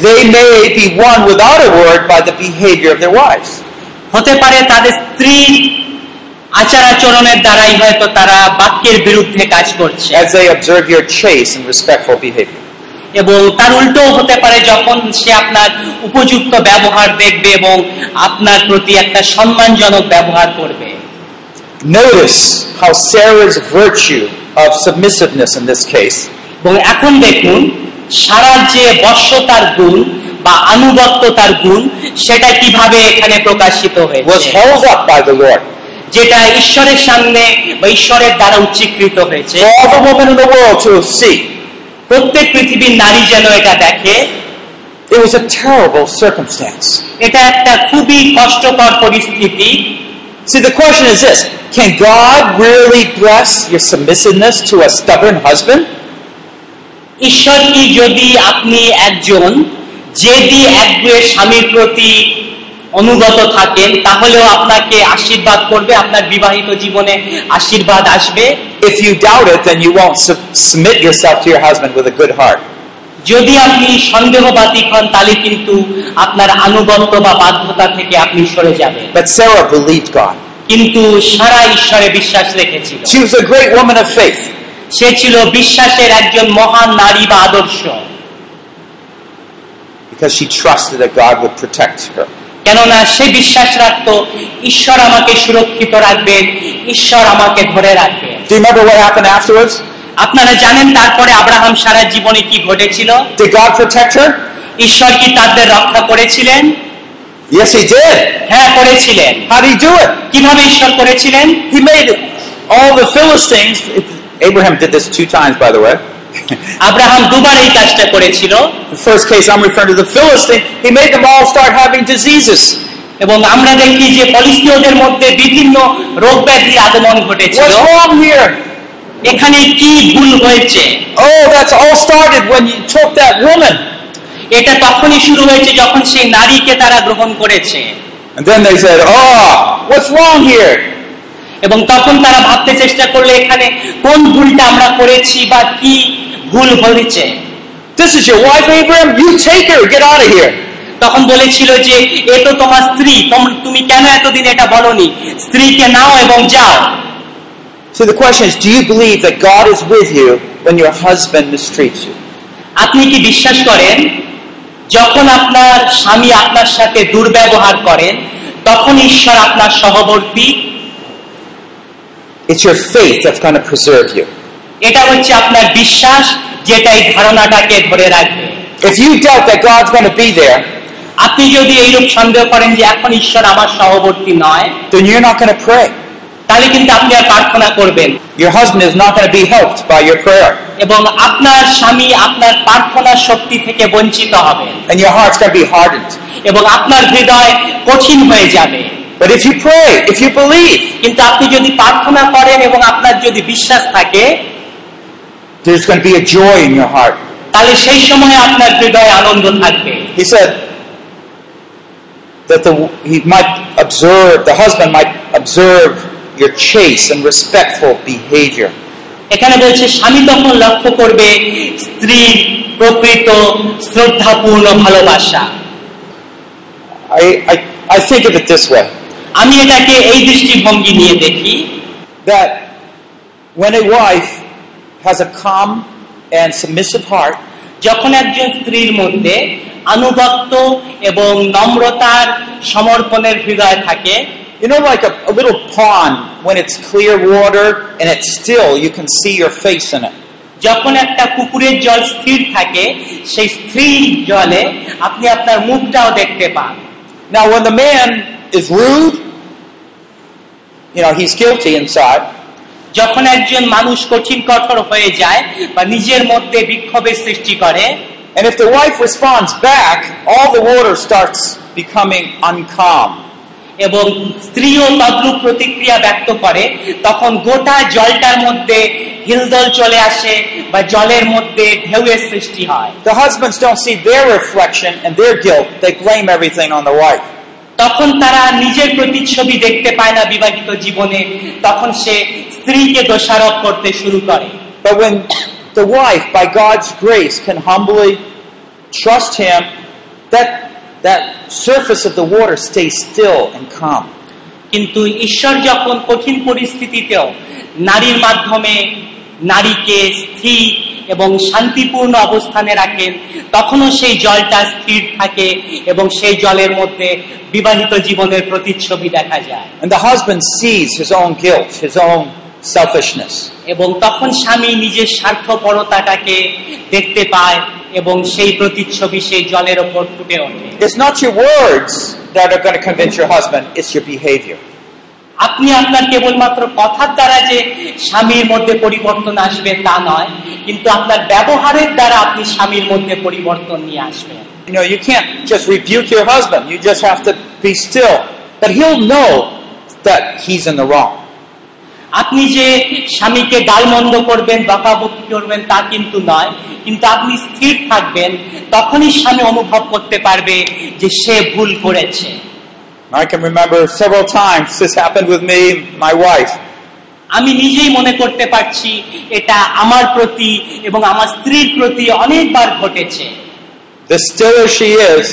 [SPEAKER 3] they may be won without a word by the behavior of their wives.
[SPEAKER 4] হতে পারে তাদের স্ত্রী আচার আচরণের দ্বারাই হয়তো তারা বাক্যের বিরুদ্ধে কাজ করছে
[SPEAKER 3] as they observe your chaste and respectful behavior.
[SPEAKER 4] এবং তার উল্টো হতে পারে যখন সে আপনার উপযুক্ত ব্যবহার দেখবে এবং আপনার প্রতি একটা সম্মানজনক ব্যবহার করবে
[SPEAKER 3] Notice how Sarah's virtue of submissiveness in this case
[SPEAKER 4] এবং এখন দেখুন সারার যে বর্ষতার গুণ বা আনুগত্যতার গুণ সেটা কীভাবে এখানে প্রকাশিত হয়েছে. যেটা ঈশ্বরের সামনে বা ঈশ্বরের দ্বারা উচ্চীকৃত হয়েছে. প্রত্যেক পৃথিবীর নারী যেন এটা দেখে
[SPEAKER 3] It was a terrible circumstance.
[SPEAKER 4] এটা একটা খুবই কষ্টকর পরিস্থিতি
[SPEAKER 3] See, the question is this Can God really bless your submissiveness to a stubborn husband?
[SPEAKER 4] ঈশ্বর কি যদি আপনি একজন জেদি একগুয়ে স্বামীর প্রতি অনুগত থাকেন তাহলেও আপনাকে আশীর্বাদ করবে আপনার বিবাহিত জীবনে আশীর্বাদ আসবে
[SPEAKER 3] If you doubt it, then you won't submit yourself to your husband with a good heart.
[SPEAKER 4] যদি আপনি সন্দেহবাদী হন তাহলে কিন্তু আপনার আনুগত্য বা বাধ্যতা থেকে আপনি সরে যাবেন
[SPEAKER 3] But Sarah believed God.
[SPEAKER 4] কিন্তু সারা ঈশ্বরে বিশ্বাস রেখেছিল
[SPEAKER 3] She was a great woman of faith.
[SPEAKER 4] সে ছিল বিশ্বাসের একজন মহান নারী বা আদর্শ
[SPEAKER 3] because she trusted that God would protect her.
[SPEAKER 4] কেননা সে বিশ্বাস রাখতো ঈশ্বর আমাকে সুরক্ষিত রাখবেন ঈশ্বর আমাকে ধরে রাখবেন
[SPEAKER 3] Do you remember what happened afterwards?
[SPEAKER 4] আপনারা জানেন তারপরে আব্রাহাম সারা জীবনে কি ঘটেছিল
[SPEAKER 3] Did God protect her?
[SPEAKER 4] ঈশ্বর কি তাদের রক্ষা করেছিলেন
[SPEAKER 3] Yes, He did.
[SPEAKER 4] হ্যাঁ করেছিলেন
[SPEAKER 3] How did He do it?
[SPEAKER 4] কীভাবে ঈশ্বর করেছিলেন
[SPEAKER 3] He made all the Philistines. Abraham did this two times, by the way.
[SPEAKER 4] Abraham দুবার এই কাজটা করেছিল
[SPEAKER 3] The first case I'm referring to the Philistine, he made them all start having diseases.
[SPEAKER 4] এবং আমরা দেখি যে ফলিস্তীয়দের মধ্যে বিভিন্ন রোগ ব্যাধি আগমন ঘটেছিল
[SPEAKER 3] What's wrong here?
[SPEAKER 4] এখানে কি ভুল হয়েছে
[SPEAKER 3] Oh, that's all started when you took that woman.
[SPEAKER 4] এটা তখনই শুরু হয়েছে যখন সেই নারীকে তারা গ্রহণ করেছে
[SPEAKER 3] And then they said, Oh, what's wrong here?
[SPEAKER 4] এবং তখন তারা ভাবতে চেষ্টা করলে এখানে কোন ভুলটা আমরা করেছি বা কি ভুল হয়েছে
[SPEAKER 3] This is your wife, Abraham? You take her, get out of here.
[SPEAKER 4] তখন বলেছিল যে এ তো তোমার স্ত্রী তুমি কেন এতদিন এটা বলনি স্ত্রীকে নাও এবং যাও
[SPEAKER 3] So the question is, do you believe that God is with you when your husband mistreats you?
[SPEAKER 4] আপনি কি বিশ্বাস করেন যখন আপনার স্বামী আপনার সাথে দুর্ব্যবহার করেন তখন ঈশ্বর আপনার সহবর্তী
[SPEAKER 3] It's your faith that's going to preserve you.
[SPEAKER 4] এটা হচ্ছে আপনার বিশ্বাস যেটা এই ধারণাটাকে ধরে রাখবে
[SPEAKER 3] If you doubt that God's going to be there,
[SPEAKER 4] আপনি যদি এইরূপ সন্দেহ করেন যে এখন ঈশ্বর আমার সহবর্তী নয়
[SPEAKER 3] then you're not going to pray.
[SPEAKER 4] তাহলে কিন্তু আপনি আর প্রার্থনা করবেন
[SPEAKER 3] Your husband is not going to be helped by your prayer.
[SPEAKER 4] এবং আপনার স্বামী আপনার প্রার্থনার শক্তি থেকে বঞ্চিত হবেন
[SPEAKER 3] And your heart's going to be hardened.
[SPEAKER 4] এবং আপনার হৃদয় কঠিন হয়ে যাবে
[SPEAKER 3] But if you pray, if you believe,
[SPEAKER 4] কিন্তু আপনি যদি প্রার্থনা করেন এবং আপনার যদি বিশ্বাস থাকে
[SPEAKER 3] there's going to be a joy in your heart.
[SPEAKER 4] তাহলে সেই সময় আপনার হৃদয়ে আনন্দ থাকবে
[SPEAKER 3] He said that the, he might observe, the husband might observe your chaste and respectful behavior.
[SPEAKER 4] এখানে বলছে স্বামী তখন লক্ষ্য করবে স্ত্রীর প্রকৃত শ্রদ্ধাপূর্ণ ভালোবাসা
[SPEAKER 3] I, I, I think of it this way
[SPEAKER 4] আমি এটাকে এই দৃষ্টিভঙ্গি নিয়ে দেখি
[SPEAKER 3] that when a wife has a calm and submissive heart,
[SPEAKER 4] যখন একজন স্ত্রীর মধ্যে আনুগত্য এবং নম্রতার সমর্পণের হৃদয় থাকে
[SPEAKER 3] you know, like a, a little pond, when it's clear water and it's still, you can see your face in it.
[SPEAKER 4] যখন একটা পুকুরের জল স্থির থাকে সেই স্থির জলে আপনি আপনার মুখটাও দেখতে পান
[SPEAKER 3] Now, when the man is rude, you know, he's guilty inside.
[SPEAKER 4] যখন একজন মানুষ কঠিন কঠোর হয়ে যায় বা নিজের মধ্যে বিক্ষোভের সৃষ্টি করে
[SPEAKER 3] And if the wife responds back, all the water starts becoming uncalm.
[SPEAKER 4] এবং স্ত্রীও তদ্রূপ প্রতিক্রিয়া ব্যক্ত করে তখন গোটা জলটার মধ্যে হিলদল চলে আসে বা জলের মধ্যে ঢেউয়ের সৃষ্টি হয়
[SPEAKER 3] The husbands don't see their reflection and their guilt, they blame everything on the wife.
[SPEAKER 4] তখন তারা নিজের প্রতিচ্ছবি দেখতে পায় না বিবাহিত জীবনে তখন সে স্ত্রীকে দোষারোপ করতে শুরু করে
[SPEAKER 3] But when the wife, by God's grace, can humbly trust Him, that, that surface of the water stays still and calm.
[SPEAKER 4] কিন্তু ঈশ্বর যখন কঠিন পরিস্থিতিতেও নারীর মাধ্যমে নারীকে স্থির এবং শান্তিপূর্ণ অবস্থানে রাখেন তখনও সেই জলটা স্থির থাকে এবং সেই জলের মধ্যে বিবাহিত জীবনের প্রতিচ্ছবি দেখা যায়। এবং তখন স্বামী নিজের স্বার্থপরতাটাকে দেখতে পায় এবং সেই প্রতিচ্ছবি সেই জলের ওপর ফুটে ওঠে।
[SPEAKER 3] নট ইউ ওয়ার্ডস দ্যাট
[SPEAKER 4] আপনি আপনার কেবলমাত্র কথার দ্বারা যে স্বামীর মধ্যে পরিবর্তন আসবে তা নয় কিন্তু আপনার ব্যবহারের দ্বারা আপনি স্বামীর মধ্যে পরিবর্তন নিয়ে আসবেন
[SPEAKER 3] You know, you can't just rebuke your husband. You just have to be still. But he'll know that he's in the wrong.
[SPEAKER 4] আপনি যে স্বামীকে গালমন্দ করবেন বকাবকি করবেন তা কিন্তু নয় কিন্তু আপনি স্থির থাকবেন তখনই স্বামী অনুভব করতে পারবে যে সে ভুল করেছে
[SPEAKER 3] I can remember several times this happened with me, my wife.
[SPEAKER 4] আমি নিজেই মনে করতে পারছি এটা আমার প্রতি এবং আমার স্ত্রীর প্রতি অনেকবার ঘটেছে
[SPEAKER 3] The stiller she is,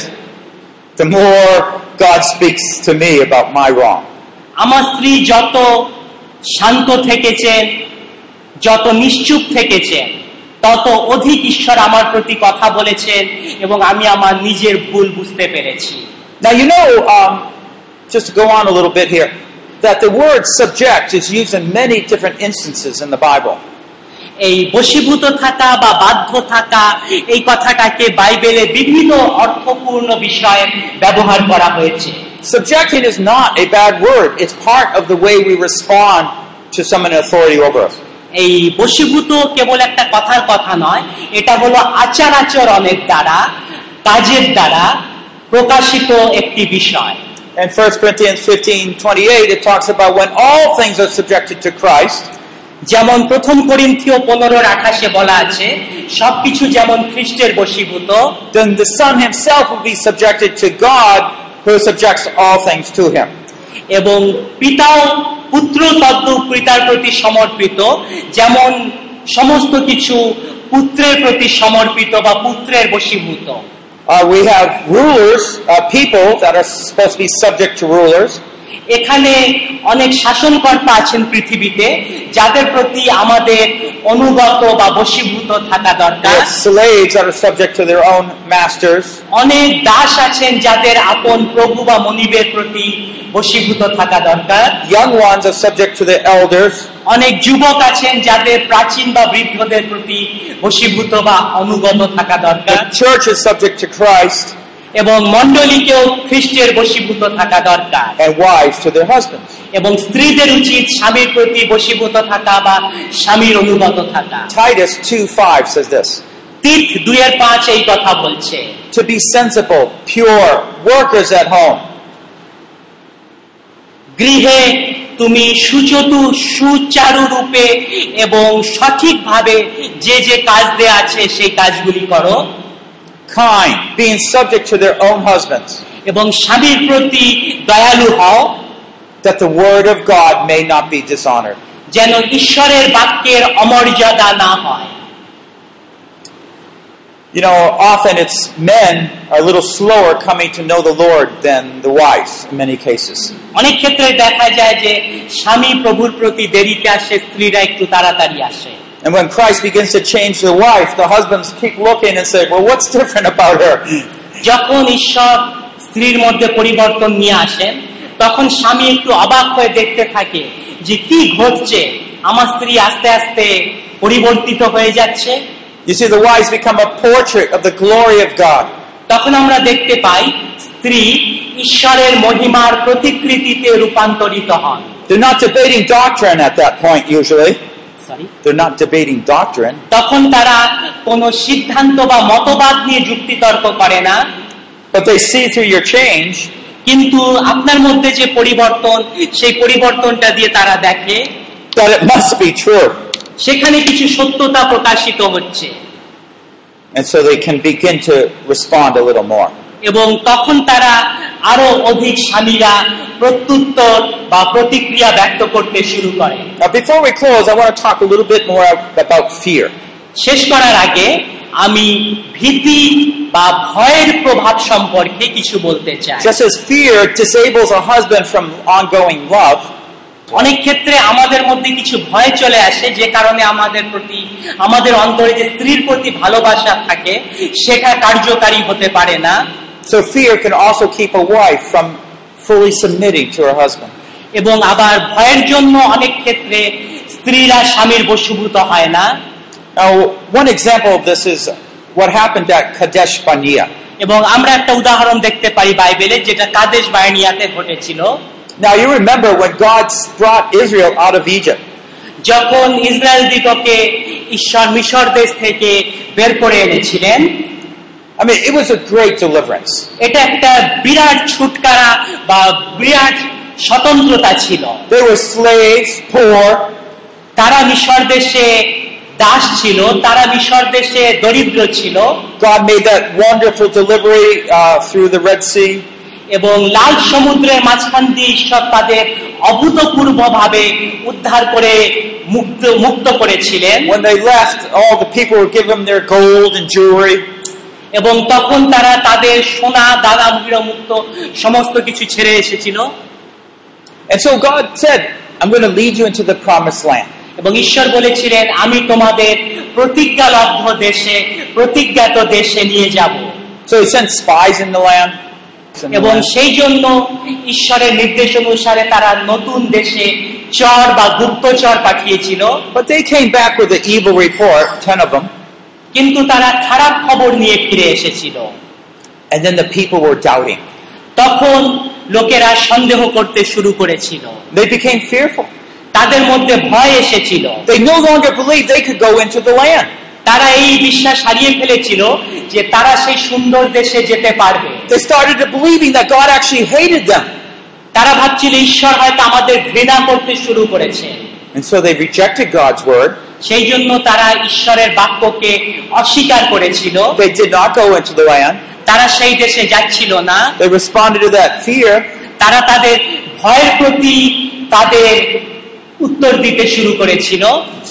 [SPEAKER 3] the more God speaks to me about my wrong.
[SPEAKER 4] আমার স্ত্রী যত শান্ত থেকেছেন যত নিশ্চুপ থেকেছেন তত অধিক ঈশ্বর আমার প্রতি কথা বলেছেন এবং আমি আমার নিজের ভুল বুঝতে পেরেছি
[SPEAKER 3] Now, you know, um, just to go on a little bit here, that the word subject is used in many different instances in the Bible.
[SPEAKER 4] এই বশীভূত থাকা বা বাধ্য থাকা এই কথাটাকে বাইবেলে বিভিন্ন অর্থপূর্ণ বিষয়ে ব্যবহার করা হয়েছে
[SPEAKER 3] Subjecting is not a bad word, it's part of the way we respond to someone in authority over us.
[SPEAKER 4] এই বশীভূত কেবল একটা কথার কথা নয় এটা হলো আচার আচরণের দ্বারা কাজের দ্বারা প্রকাশিত একটি বিষয়
[SPEAKER 3] In 1 Corinthians 15 28, it talks about when all things are subjected to Christ,
[SPEAKER 4] যেমন প্রথম করিন্থীয় পনেরোর আঠাশে বলা আছে সবকিছু যেমন খ্রিস্টের বশীভূত
[SPEAKER 3] then the Son himself will be subjected to God who subjects all things to him.
[SPEAKER 4] এবং পিতাও পুত্র তদ্দু পিতার প্রতি সমর্পিত যেমন সমস্ত কিছু পুত্রের প্রতি সমর্পিত বা পুত্রের বশীভূত
[SPEAKER 3] Uh, we have rulers, uh, people that are supposed to be subject to rulers.
[SPEAKER 4] এখানে অনেক শাসনকর্তা আছেন পৃথিবীতে যাদের প্রতি আমাদের অনুগত বা বশীভূত থাকা
[SPEAKER 3] We
[SPEAKER 4] দরকার
[SPEAKER 3] have slaves that are subject to their own masters.
[SPEAKER 4] অনেক দাস আছেন যাদের আপন প্রভু বা মনিবের প্রতি বশীভূত থাকা দরকার।
[SPEAKER 3] Young ones are subject to their elders.
[SPEAKER 4] অনেক যুবক আছেন যাদের প্রাচীন বা বৃদ্ধদের প্রতি বশীভূত বা অনুগত থাকা দরকার।
[SPEAKER 3] The church is subject to Christ,
[SPEAKER 4] এবং মণ্ডলীকেও খ্রিস্টের বশীভূত থাকা দরকার।
[SPEAKER 3] and wives to their husbands.
[SPEAKER 4] এবং স্ত্রীদের উচিত স্বামীর প্রতি বশীভূত থাকা বা স্বামীর অনুগত থাকা।
[SPEAKER 3] Titus 2 5 says this
[SPEAKER 4] তীর্থ দুইয়ের পাঁচ এই কথা বলছে।
[SPEAKER 3] To be sensible, pure, workers at home,
[SPEAKER 4] গৃহে তুমি সুচতু সুচারু রূপে এবং সঠিকভাবে যে যে কাজ দেয়া আছে সেই কাজগুলি করো।
[SPEAKER 3] Kind, being subject to their own husbands,
[SPEAKER 4] এবং স্বামীর প্রতি দয়ালু হও।
[SPEAKER 3] That the word of God may not be dishonored.
[SPEAKER 4] যেন ঈশ্বরের বাক্যের অমর্যাদা না হয়।
[SPEAKER 3] You know, often it's men are a little slower coming to know the Lord than the wives in many cases.
[SPEAKER 4] অনেক ক্ষেত্রে দেখা যায় যে স্বামী প্রভুর প্রতি দেরিতে আসে স্ত্রীরা একটু তাড়াতাড়ি আসে
[SPEAKER 3] And when Christ begins to change the wife, the husbands keep looking and say, Well, what's different about her?
[SPEAKER 4] যখন ঈশ্বর স্ত্রীর মধ্যে পরিবর্তন নিয়ে আসেন তখন স্বামী একটু অবাক হয়ে দেখতে থাকে যে কি ঘটছে আমার স্ত্রী আস্তে আস্তে পরিবর্তিত হয়ে যাচ্ছে
[SPEAKER 3] You see, the wives become a portrait of the glory of God.
[SPEAKER 4] তখন আমরা দেখতে পাই স্ত্রী ঈশ্বরের মহিমার প্রতিকৃতিতে রূপান্তরিত হন
[SPEAKER 3] They're not debating doctrine at that point, usually.
[SPEAKER 4] Sorry
[SPEAKER 3] They're not debating doctrine,
[SPEAKER 4] তখন তারা কোনো সিদ্ধান্ত বা মতবাদ নিয়ে যুক্তিতর্ক করে না
[SPEAKER 3] but they see through your change
[SPEAKER 4] কিন্তু আপনার মধ্যে যে পরিবর্তন সেই পরিবর্তনটা দিয়ে তারা দেখে
[SPEAKER 3] that it must be true.
[SPEAKER 4] সেখানে কিছু সত্যতা প্রকাশিত হচ্ছে
[SPEAKER 3] And so they can begin to respond a little more.
[SPEAKER 4] এবং তখন তারা আরও অধিক স্বামীরা প্রত্যুত্তর বা প্রতিক্রিয়া ব্যক্ত করতে শুরু করে
[SPEAKER 3] Now, before we close, I want to talk a little bit more about fear.
[SPEAKER 4] শেষ করার আগে আমি ভীতি বা ভয়ের প্রভাব সম্পর্কে কিছু বলতে চাই
[SPEAKER 3] Just as fear disables a husband from ongoing love,
[SPEAKER 4] অনেক ক্ষেত্রে আমাদের মধ্যে কিছু ভয় চলে আসে যে কারণে আমাদের প্রতি আমাদের অন্তরে যে স্ত্রীর প্রতি ভালোবাসা থাকে সেটা কার্যকারী হতে পারে না
[SPEAKER 3] so fear can also keep a wife from fully submitting to her husband.
[SPEAKER 4] এবং আবার ভয়ের জন্য অনেক ক্ষেত্রে স্ত্রীরা স্বামীর বশীভূত হয় না
[SPEAKER 3] Now, one example of this is what happened at Kadesh Barnea.
[SPEAKER 4] এবং আমরা একটা উদাহরণ দেখতে পারি বাইবেলে যেটা কাদেশ বায়নিয়াতে ঘটেছিল
[SPEAKER 3] Now, you remember when God brought Israel out of Egypt.
[SPEAKER 4] যখন ইসরায়েল দিগকে ঈশ্বর মিশর দেশ থেকে বের করে এনেছিলেন
[SPEAKER 3] I mean, it was a great deliverance.
[SPEAKER 4] এটা একটা বিরাট ছুটকারা বা বিরাট স্বতন্ত্রতা ছিল
[SPEAKER 3] They were slaves, poor,
[SPEAKER 4] তারা মিশর দেশে দাস ছিল তারা মিশর দেশে দরিদ্র ছিল
[SPEAKER 3] God made that wonderful delivery uh, through the Red Sea.
[SPEAKER 4] এবং লাল সমুদ্রের মাঝখান দিয়ে ঈশ্বর তাদের অভূতপূর্ব ভাবে উদ্ধার করে মুক্ত মুক্ত করেছিলেন
[SPEAKER 3] When they left, all the people were given them their gold and jewelry.
[SPEAKER 4] এবং তখন তারা তাদের সোনা দাদা মুক্ত সমস্ত কিছু ছেড়ে এসেছিল
[SPEAKER 3] And so God said, I'm going to lead you into the promised land.
[SPEAKER 4] এবং ঈশ্বর বলেছিলেন আমি তোমাদের প্রতিজ্ঞালব্ধ দেশে প্রতিজ্ঞাত দেশে নিয়ে যাব
[SPEAKER 3] So he sent spies in the land.
[SPEAKER 4] এবং সেই জন্য ঈশ্বরের নির্দেশ অনুসারে তারা নতুন দেশে চর বা গুপ্তচর পাঠিয়েছিল কিন্তু তারা খারাপ খবর নিয়ে ফিরে এসেছিল
[SPEAKER 3] And then the people were doubting.
[SPEAKER 4] তখন লোকেরা সন্দেহ করতে শুরু করেছিল
[SPEAKER 3] they became fearful.
[SPEAKER 4] তাদের মধ্যে ভয় এসেছিল
[SPEAKER 3] they no longer believed they could go into the land.
[SPEAKER 4] তারা এই বিশ্বাস হারিয়ে ফেলেছিল যে তারা সেই সুন্দর দেশে যেতে পারবে
[SPEAKER 3] They started to believing that God actually hated them.
[SPEAKER 4] তারা ভাবছিল ঈশ্বর হয়তো আমাদের ঘৃণা করতে শুরু করেছে
[SPEAKER 3] And so they rejected God's word.
[SPEAKER 4] সেই জন্য তারা ঈশ্বরের বাক্যকে অস্বীকার করেছিল
[SPEAKER 3] They did not go into the land.
[SPEAKER 4] তারা সেই দেশে যাচ্ছিল না
[SPEAKER 3] They responded to that fear.
[SPEAKER 4] তারা তাদের ভয়ের প্রতি তাদের উত্তর দিতে শুরু করেছিল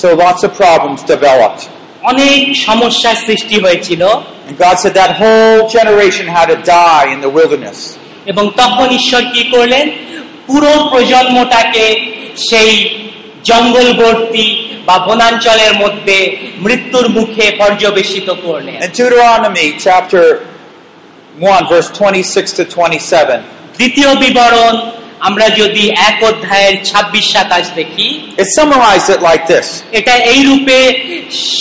[SPEAKER 3] So lots of problems developed.
[SPEAKER 4] অনেক সমস্যার সৃষ্টি হয়েছিল।
[SPEAKER 3] And God said that whole generation had to die in the wilderness.
[SPEAKER 4] এবং তখন ঈশ্বর কি করলেন? পুরো প্রজন্মটাকে সেই জঙ্গলবর্তী বা বনাঞ্চলের মধ্যে মৃত্যুর মুখে পর্যবেসিত করলেন।
[SPEAKER 3] Deuteronomy chapter 1, verse 26 to 27,
[SPEAKER 4] দ্বিতীয় বিবরণ আমরা যদি এক অধ্যায়ের ছাব্বিশ সাতাশ দেখি
[SPEAKER 3] it summarized it like this.
[SPEAKER 4] এটা এই রূপে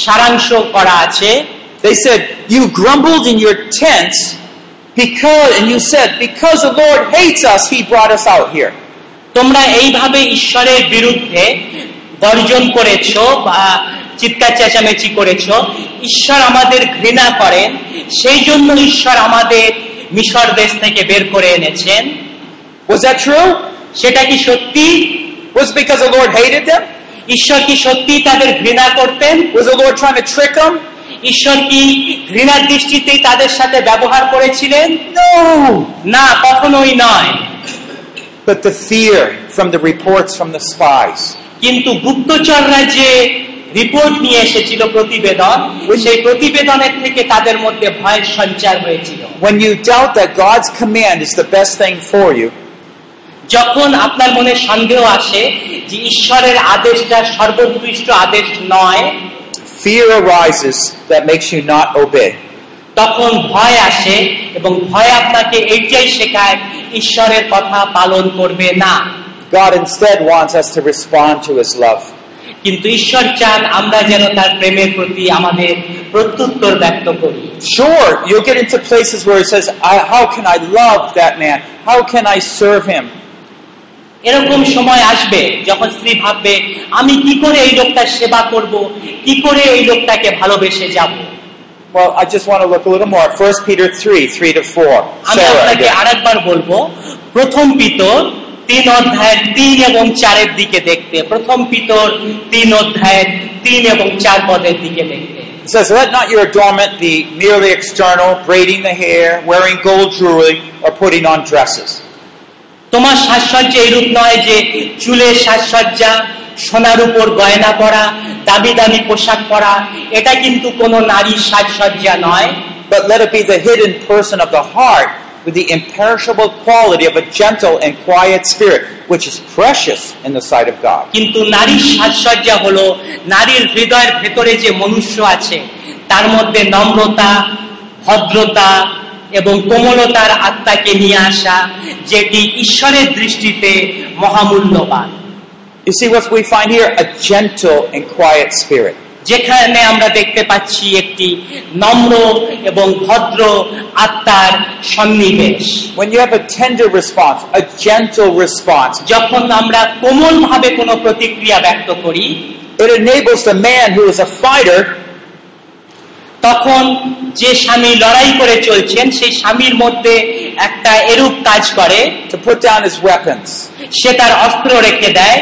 [SPEAKER 4] সারাংশ করা আছে
[SPEAKER 3] They said, You grumbled in your tents because, and you said, Because the Lord hates us, he brought us out here.
[SPEAKER 4] তোমরা এইভাবে ঈশ্বরের বিরুদ্ধে গর্জন করেছ বা চিৎকার চেঁচামেচি করেছ ঈশ্বর আমাদের ঘৃণা করেন সেই জন্য ঈশ্বর আমাদের মিশর দেশ থেকে বের করে এনেছেন
[SPEAKER 3] Was that true?
[SPEAKER 4] সেটা কি সত্যি
[SPEAKER 3] Was it because the Lord hated them?
[SPEAKER 4] ঈশ্বর কি সত্যি তাদের ঘৃণা করতেন
[SPEAKER 3] Was the Lord trying to trick them?
[SPEAKER 4] ঈশ্বর কি ঘৃণার দৃষ্টিতেই তাদের সাথে ব্যবহার করেছিলেন
[SPEAKER 3] No!
[SPEAKER 4] না কখনোই নয়
[SPEAKER 3] But the fear from the reports from the spies.
[SPEAKER 4] কিন্তু গুপ্তচররা যে রিপোর্ট নিয়ে এসেছিল প্রতিবেদন সেই প্রতিবেদনের থেকে তাদের মধ্যে ভয়ের সঞ্চার হয়েছিল
[SPEAKER 3] When you doubt that God's command is the best thing for you,
[SPEAKER 4] যখন আপনার মনে সন্দেহ আসে যে ঈশ্বরের আদেশটা সর্বোৎকৃষ্ট আদেশ নয়
[SPEAKER 3] fear arises that makes you not obey.
[SPEAKER 4] তখন ভয় আসে এবং ভয় আপনাকে এইটাই শেখায় ঈশ্বরের কথা পালন করবে না
[SPEAKER 3] God instead wants us to respond to his love.
[SPEAKER 4] কিন্তু ঈশ্বর চান আমরা যেন তার প্রেমের প্রতি আমাদের প্রত্যুত্তর ব্যক্ত করি
[SPEAKER 3] Sure, you'll get into places where it says, I, How can I love that man? How can I serve him?
[SPEAKER 4] এরকম সময় আসবে যখন স্ত্রী ভাববে আমি কি করে এই লোকটার সেবা করব কি করে এই লোকটাকে ভালোবেসে যাব
[SPEAKER 3] Well, I just want to look a little more. 1 Peter 3 3 to 4.
[SPEAKER 4] আমি
[SPEAKER 3] Sarah
[SPEAKER 4] আপনাকে
[SPEAKER 3] again.
[SPEAKER 4] আরেকবার বলব প্রথম পিতর তিন অধ্যায়ের তিন এবং চারের দিকে দেখতে প্রথম পিতর তিন অধ্যায়ের তিন এবং চার পদের দিকে দেখতে
[SPEAKER 3] It says, Let not your adornment be merely external, braiding the hair, wearing gold jewelry, or putting on dresses.
[SPEAKER 4] তোমার সাজসজ্জা এরূপ নয় যে চুলের সাজসজ্জা সোনার উপর গয়না পরা দামি দামি পোশাক পরা এটা কিন্তু কোনো নারীর সাজসজ্জা নয়
[SPEAKER 3] But let it be the hidden person of the heart with the imperishable quality of a gentle and quiet spirit, which is precious in the sight of God.
[SPEAKER 4] কিন্তু নারীর সাজসজ্জা হলো নারীর হৃদয়ের ভেতরে যে মনুষ্য আছে তার মধ্যে নম্রতা ভদ্রতা এবং কোমলতার আত্মাকে নিয়ে আসা যেটি ঈশ্বরের দৃষ্টিতে মহামূল্যবান
[SPEAKER 3] You see what we find here? A gentle and quiet spirit.
[SPEAKER 4] যেখানে আমরা দেখতে পাচ্ছি একটি নম্র এবং ভদ্র আত্মার সন্নিবেশ
[SPEAKER 3] When you have a tender response, a gentle response,
[SPEAKER 4] যখন আমরা কোমল ভাবে কোনো প্রতিক্রিয়া ব্যক্ত করি
[SPEAKER 3] it enables the man who is a fighter
[SPEAKER 4] তখন যে স্বামী লড়াই করে চলছেন সেই স্বামীর মধ্যে একটা এরূপ কাজ করে।
[SPEAKER 3] To put down his weapons,
[SPEAKER 4] সে তার অস্ত্র রেখে দেয়।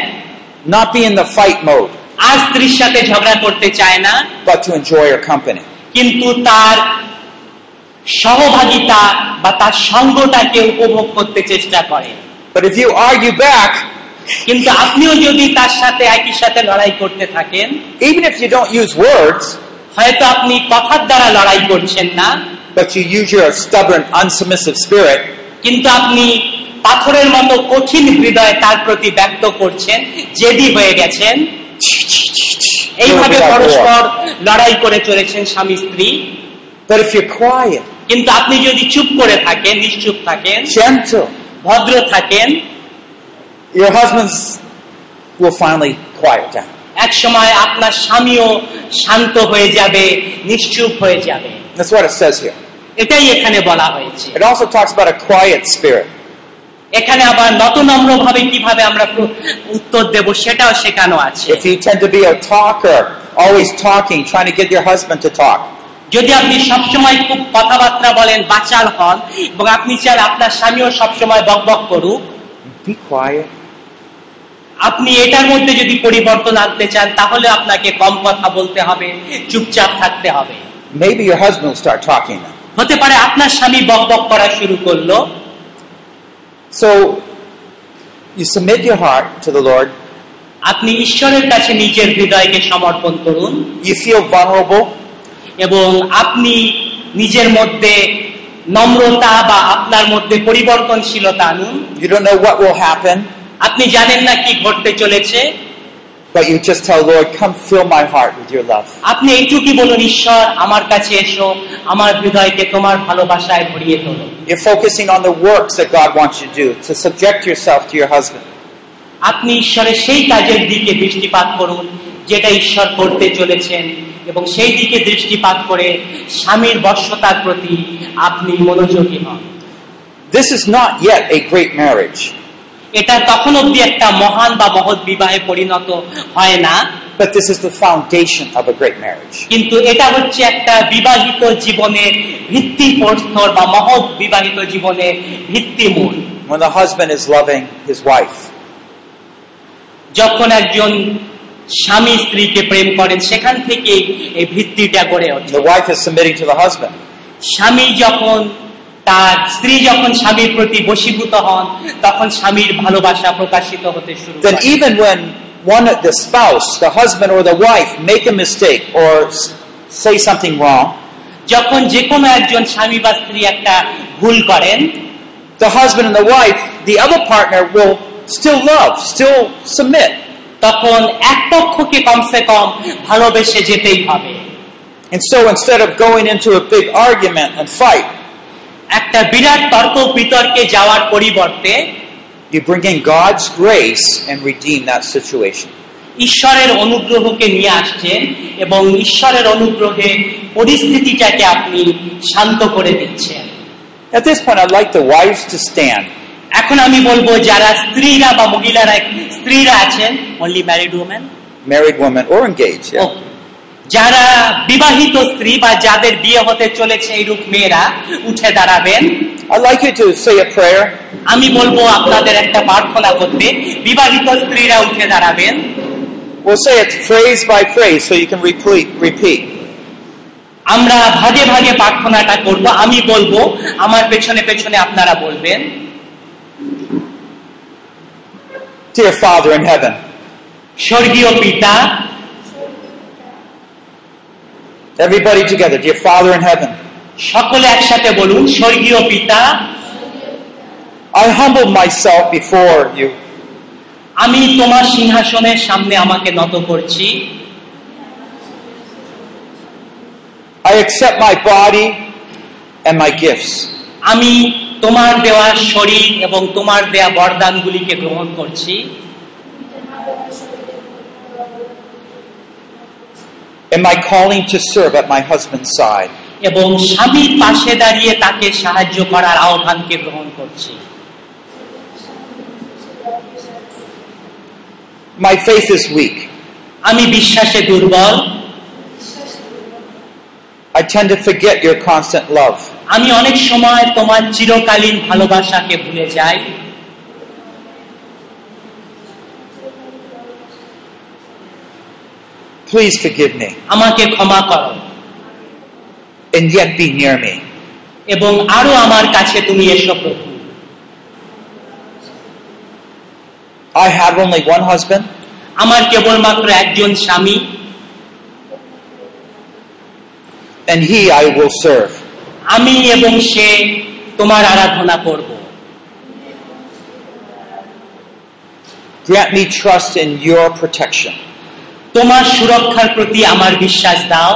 [SPEAKER 3] Not be in the fight mode,
[SPEAKER 4] আর স্ত্রীর সাথে ঝগড়া করতে চায় না।
[SPEAKER 3] But to enjoy her company.
[SPEAKER 4] কিন্তু তার সহভাগিতা বা তার সঙ্গটাকে উপভোগ করতে চেষ্টা করে।
[SPEAKER 3] But if you argue back,
[SPEAKER 4] কিন্তু আপনিও যদি তার সাথে একই সাথে লড়াই করতে থাকেন
[SPEAKER 3] even if you don't use words,
[SPEAKER 4] হয়তো আপনি কথার দ্বারা লড়াই করছেন না
[SPEAKER 3] but you use your stubborn, unsubmissive spirit,
[SPEAKER 4] কিন্তু আপনি পাথরের মতো কঠিন হৃদয় তার প্রতি ব্যক্ত করছেন জেদি হয়ে গেছেন। এইভাবে পরস্পর লড়াই করে চলেছেন স্বামী স্ত্রী।
[SPEAKER 3] But if you're quiet,
[SPEAKER 4] কিন্তু আপনি যদি চুপ করে থাকেন নিশ্চুপ থাকেন
[SPEAKER 3] gentle,
[SPEAKER 4] ভদ্র থাকেন
[SPEAKER 3] your husbands will finally quiet down.
[SPEAKER 4] এক সময় আপনার স্বামীও শান্ত হয়ে যাবে নিশ্চুপ হয়ে যাবে
[SPEAKER 3] That's what it says here.
[SPEAKER 4] এটাই এখানে বলা হয়েছে
[SPEAKER 3] It also talks about a quiet spirit.
[SPEAKER 4] এখানে আবার নতনম্র ভাবে কীভাবে আমরা উত্তর দেব সেটাও শেখানো আছে
[SPEAKER 3] If you tend to be a talker, always talking, trying to get your husband to talk,
[SPEAKER 4] যদি আপনি সবসময় খুব কথাবার্তা বলেন বাচাল হন এবং আপনি চান আপনার স্বামীও সবসময় বকবক করুক
[SPEAKER 3] be quiet.
[SPEAKER 4] আপনি এটার মধ্যে যদি পরিবর্তন আনতে চান তাহলে আপনাকে কম কথা বলতে হবে চুপচাপ থাকতে হবে।
[SPEAKER 3] Maybe your husband will start talking
[SPEAKER 4] হতে পারে আপনার স্বামী বকবক করা শুরু করল।
[SPEAKER 3] So you submit your heart to the Lord.
[SPEAKER 4] আপনি ঈশ্বরের কাছে নিজের হৃদয়কে সমর্পণ করুন।
[SPEAKER 3] You feel vulnerable.
[SPEAKER 4] এবং আপনি নিজের মধ্যে নম্রতা বা আপনার মধ্যে পরিবর্তনশীলতা আনুন।
[SPEAKER 3] You don't know what will happen,
[SPEAKER 4] আপনি জানেন না কি ঘটতে চলেছে
[SPEAKER 3] but you just tell Lord, come fill my heart with your love.
[SPEAKER 4] আপনি এইটুকুই বলুন ঈশ্বর আমার কাছে এসো আমার হৃদয়কে তোমার ভালোবাসায় ভরিয়ে তোলো
[SPEAKER 3] You're focusing on the works that God wants you to do, to subject yourself to your husband.
[SPEAKER 4] আপনি ঈশ্বরের সেই কাজের দিকে দৃষ্টিপাত করুন যেটা ঈশ্বর করতে চলেছেন এবং সেই দিকে দৃষ্টিপাত করে স্বামীর বর্ষতার প্রতি আপনি মনোযোগী হন
[SPEAKER 3] This is not yet a great marriage,
[SPEAKER 4] এটা তখন অব্দি একটা মহান বা মহৎ বিবাহে পরিণত হয় না
[SPEAKER 3] but this is the foundation of a great marriage.
[SPEAKER 4] কিন্তু এটা হচ্ছে একটা বিবাহিত জীবনের ভিত্তি প্রস্তর বা মহৎ বিবাহিত জীবনের ভিত্তিমূল
[SPEAKER 3] When the husband is loving his wife,
[SPEAKER 4] যখন একজন স্বামী স্ত্রীকে প্রেম করেন সেখান থেকেই এই ভিত্তিটা গড়ে ওঠে
[SPEAKER 3] the wife is submitting to the husband.
[SPEAKER 4] স্বামী যখন তার স্ত্রী যখন স্বামীর প্রতি বশীভূত হন তখন স্বামীর ভালোবাসা প্রকাশিত হতে শুরু
[SPEAKER 3] Then
[SPEAKER 4] করে
[SPEAKER 3] even when one of the spouse, the husband or the wife, make a mistake or s- say something wrong,
[SPEAKER 4] যখন যে কোনো একজন স্বামী বা স্ত্রী একটা ভুল করেন
[SPEAKER 3] the husband and the wife, the other partner will still love, still submit.
[SPEAKER 4] তখন এক পক্ষকে কমসে কম ভালোবেসে যেতেই হবে
[SPEAKER 3] And so instead of going into a big argument and fight,
[SPEAKER 4] একটা বিরাট তর্ক বিতর্কে যাওয়ার পরিবর্তে
[SPEAKER 3] you bring in God's grace and redeem that situation.
[SPEAKER 4] ঈশ্বরের অনুগ্রহকে নিয়ে আসছেন এবং ঈশ্বরের অনুগ্রহে পরিস্থিতিটাকে আপনি শান্ত করে দিচ্ছেন
[SPEAKER 3] At this point, I'd like the wives to stand.
[SPEAKER 4] এখন আমি বলব যারা স্ত্রীরা বা মহিলারা স্ত্রীরা আছেন only married women
[SPEAKER 3] Married women or engaged. yeah.
[SPEAKER 4] যারা বিবাহিত স্ত্রী বা যাদের বিয়ে হতে চলেছে এইরূপ মেয়েরা উঠে দাঁড়াবেন
[SPEAKER 3] I'd like you to say a prayer.
[SPEAKER 4] আমি বলব আপনাদের একটা প্রার্থনা করতে বিবাহিত স্ত্রীরা উঠে দাঁড়াবেন
[SPEAKER 3] We'll say it phrase by phrase so you can repeat. repeat.
[SPEAKER 4] আমরা ভাগে ভাগে প্রার্থনাটা করব আমি বলব আমার পেছনে পেছনে আপনারা বলবেন
[SPEAKER 3] Dear Father in heaven,
[SPEAKER 4] স্বর্গীয় পিতা
[SPEAKER 3] everybody together, dear Father in heaven,
[SPEAKER 4] সকলে একসাথে বলুন স্বর্গীয় পিতা
[SPEAKER 3] I humble myself before you.
[SPEAKER 4] আমি তোমার সিংহাসনের সামনে আমাকে নত করছি
[SPEAKER 3] I accept my body and my gifts.
[SPEAKER 4] আমি তোমার দেওয়া শরীর এবং তোমার দেয়া বরদানগুলিকে গ্রহণ করছি
[SPEAKER 3] and my calling to serve at my husband's side.
[SPEAKER 4] এবং স্বামীর পাশে দাঁড়িয়ে তাকে সাহায্য করার আহ্বানকে গ্রহণ করছি
[SPEAKER 3] My faith is weak.
[SPEAKER 4] আমি বিশ্বাসে দুর্বল
[SPEAKER 3] I tend to forget your constant love.
[SPEAKER 4] আমি অনেক সময় তোমার চিরকালীন ভালোবাসাকে ভুলে যাই
[SPEAKER 3] Please forgive me
[SPEAKER 4] আমাকে ক্ষমা করো
[SPEAKER 3] and yet be near me.
[SPEAKER 4] এবং আরো আমার কাছে তুমি এসো প্রভু
[SPEAKER 3] I have only one husband,
[SPEAKER 4] আমার কেবলমাত্র একজন স্বামী
[SPEAKER 3] and he I will serve.
[SPEAKER 4] আমি এবং সে তোমার আরাধনা করব
[SPEAKER 3] Grant me trust in your protection.
[SPEAKER 4] তোমার সুরক্ষার প্রতি আমার বিশ্বাস দাও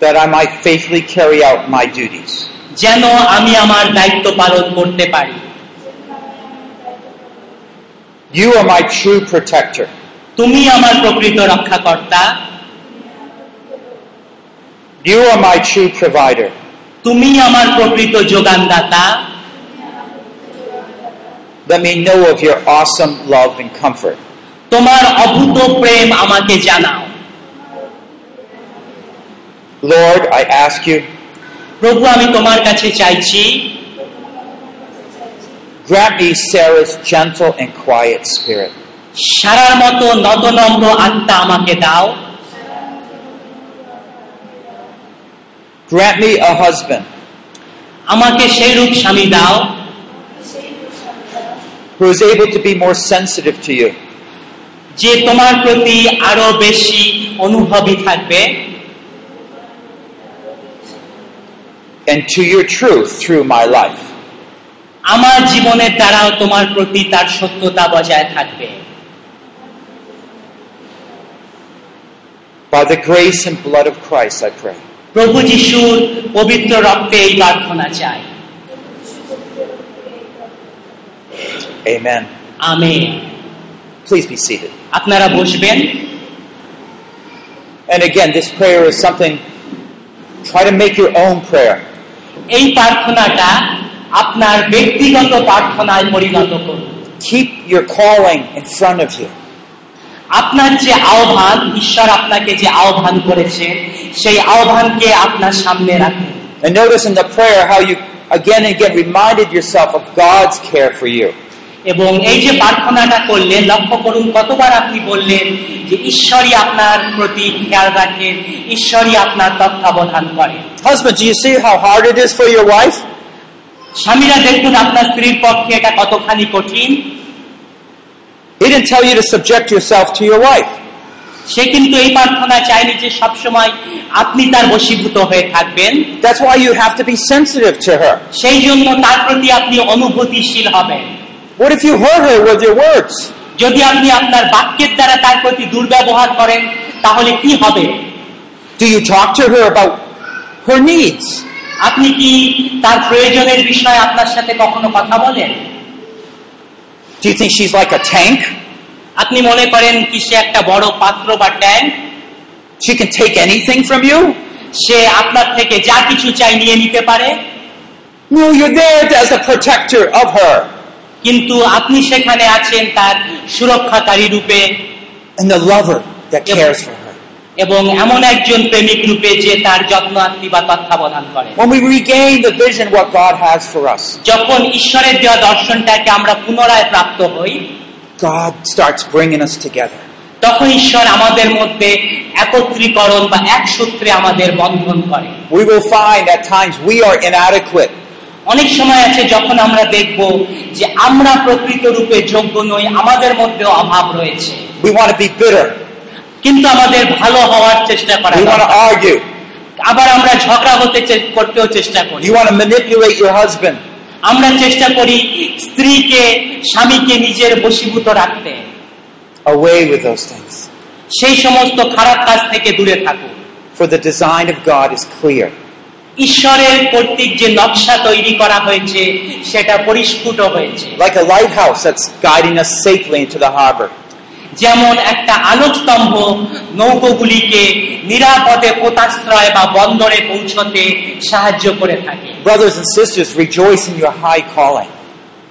[SPEAKER 3] that I might faithfully carry out my duties.
[SPEAKER 4] যেন আমি আমার দায়িত্ব পালন করতে পারি
[SPEAKER 3] You are my true protector.
[SPEAKER 4] তুমি আমার প্রকৃত রক্ষাকর্তা
[SPEAKER 3] You are my true provider.
[SPEAKER 4] তুমি আমার প্রকৃত যোগানদাতা
[SPEAKER 3] Let me know of your awesome love and comfort.
[SPEAKER 4] তোমার অভূত প্রেম আমাকে জানাও
[SPEAKER 3] Lord, I ask you,
[SPEAKER 4] প্রভু আমি তোমার কাছে চাইছি
[SPEAKER 3] grant me Sarah's gentle and quiet spirit.
[SPEAKER 4] সারার মতো নতনম্র আত্মা আমাকে দাও
[SPEAKER 3] Grant me a husband
[SPEAKER 4] আমাকে সেই রূপ স্বামী দাও
[SPEAKER 3] who is able to be more sensitive to you
[SPEAKER 4] যে তোমার প্রতি আরো বেশি অনুভবী থাকবে
[SPEAKER 3] and to your truth through my life.
[SPEAKER 4] আমার জীবনের দ্বারাও তোমার প্রতি তার সত্যতা বজায় থাকবে
[SPEAKER 3] By the grace and blood of Christ, I pray.
[SPEAKER 4] প্রভু যিশুর পবিত্র রক্তে এই প্রার্থনা চাই
[SPEAKER 3] Amen.
[SPEAKER 4] Amen
[SPEAKER 3] Please be seated.
[SPEAKER 4] আপনারা বসবেন
[SPEAKER 3] And again, this prayer is something, try to make your own prayer.
[SPEAKER 4] এই প্রার্থনাটা আপনার ব্যক্তিগত প্রার্থনায় পরিণত করুন
[SPEAKER 3] Keep your calling in front of you.
[SPEAKER 4] আপনার যে আহ্বান ঈশ্বর আপনাকে যে আহ্বান করেছে সেই আহ্বানকে আপনার সামনে রাখুন
[SPEAKER 3] And notice in the prayer how you again and again reminded yourself of God's care for you.
[SPEAKER 4] এবং এই যে প্রার্থনাটা করলেন লক্ষ্য করুন কতবার আপনি বললেন যে ঈশ্বরই আপনার প্রতি খেয়াল রাখেন ঈশ্বরই আপনার তত্ত্বাবধান করেন
[SPEAKER 3] Husband, do you see how hard it is for your wife?
[SPEAKER 4] স্বামীরা দেখুন আপনার স্ত্রীর পক্ষে এটা কতখানি কঠিন
[SPEAKER 3] He didn't tell you to subject yourself to your wife.
[SPEAKER 4] সে কিন্তু এই প্রার্থনা চায়নি যে সবসময় আপনি তার বশীভূত হয়ে থাকবেন
[SPEAKER 3] That's why you have to be sensitive to her.
[SPEAKER 4] সেই জন্য তার প্রতি আপনি অনুভূতিশীল হবেন
[SPEAKER 3] What if you hurt her with your words?
[SPEAKER 4] যদি আপনি আপনার বাক্যের দ্বারা তার প্রতি দুর্ব্যবহার করেন তাহলে কি হবে
[SPEAKER 3] Do you talk to her about her needs?
[SPEAKER 4] আপনি কি তার প্রয়োজনের বিষয়ে আপনার সাথে কখনো কথা বলেন
[SPEAKER 3] Do you think she's like a tank?
[SPEAKER 4] আপনি মনে করেন কি সে একটা বড় পাত্র বা tank
[SPEAKER 3] She can take anything from you?
[SPEAKER 4] সে আপনার থেকে যা কিছু চাই নিয়ে নিতে পারে
[SPEAKER 3] No, you're there as a protector of her
[SPEAKER 4] কিন্তু আপনি সেখানে আছেন তার সুরক্ষাকারী রূপে। এবং এমন একজন প্রেমিক রূপে যে তার যত্ন আত্মি বা তত্ত্বাবধান করে। যখন ঈশ্বরের দেওয়া দর্শনটাকে আমরা পুনরায় প্রাপ্ত হই
[SPEAKER 3] God starts bringing us together.
[SPEAKER 4] তখন ঈশ্বর আমাদের মধ্যে একত্রীকরণ বা এক সূত্রে আমাদের বন্ধন করে।
[SPEAKER 3] We will find at times we are inadequate
[SPEAKER 4] অনেক সময় আছে যখন আমরা দেখব যে আমরা প্রকৃত রূপে যোগ্য নই আমাদের মধ্যে অভাব রয়েছে
[SPEAKER 3] We want to be bitter.
[SPEAKER 4] কিন্তু আমাদের ভালো হওয়ার চেষ্টা করা
[SPEAKER 3] We want to argue.
[SPEAKER 4] আবার আমরা ঝগড়া হতে করতেও চেষ্টা করি
[SPEAKER 3] You want to manipulate your husband.
[SPEAKER 4] আমরা চেষ্টা করি স্ত্রীকে স্বামীকে নিজের বশীভূত রাখতে
[SPEAKER 3] Away with those things.
[SPEAKER 4] সেই সমস্ত খারাপ কাজ থেকে দূরে থাকুন
[SPEAKER 3] For the design of God is clear.
[SPEAKER 4] ঈশ্বরের কর্তৃক যে নকশা তৈরি করা হয়েছে সেটা পরিস্ফুট হয়েছে
[SPEAKER 3] like a lighthouse that's guiding us safely into the harbor.
[SPEAKER 4] যেমন একটা আলোকস্তম্ভ নৌকোগুলিকে নিরাপদে পোতাশ্রয় বা বন্দরে পৌঁছতে সাহায্য করে থাকে
[SPEAKER 3] Brothers and sisters, rejoice in your high calling.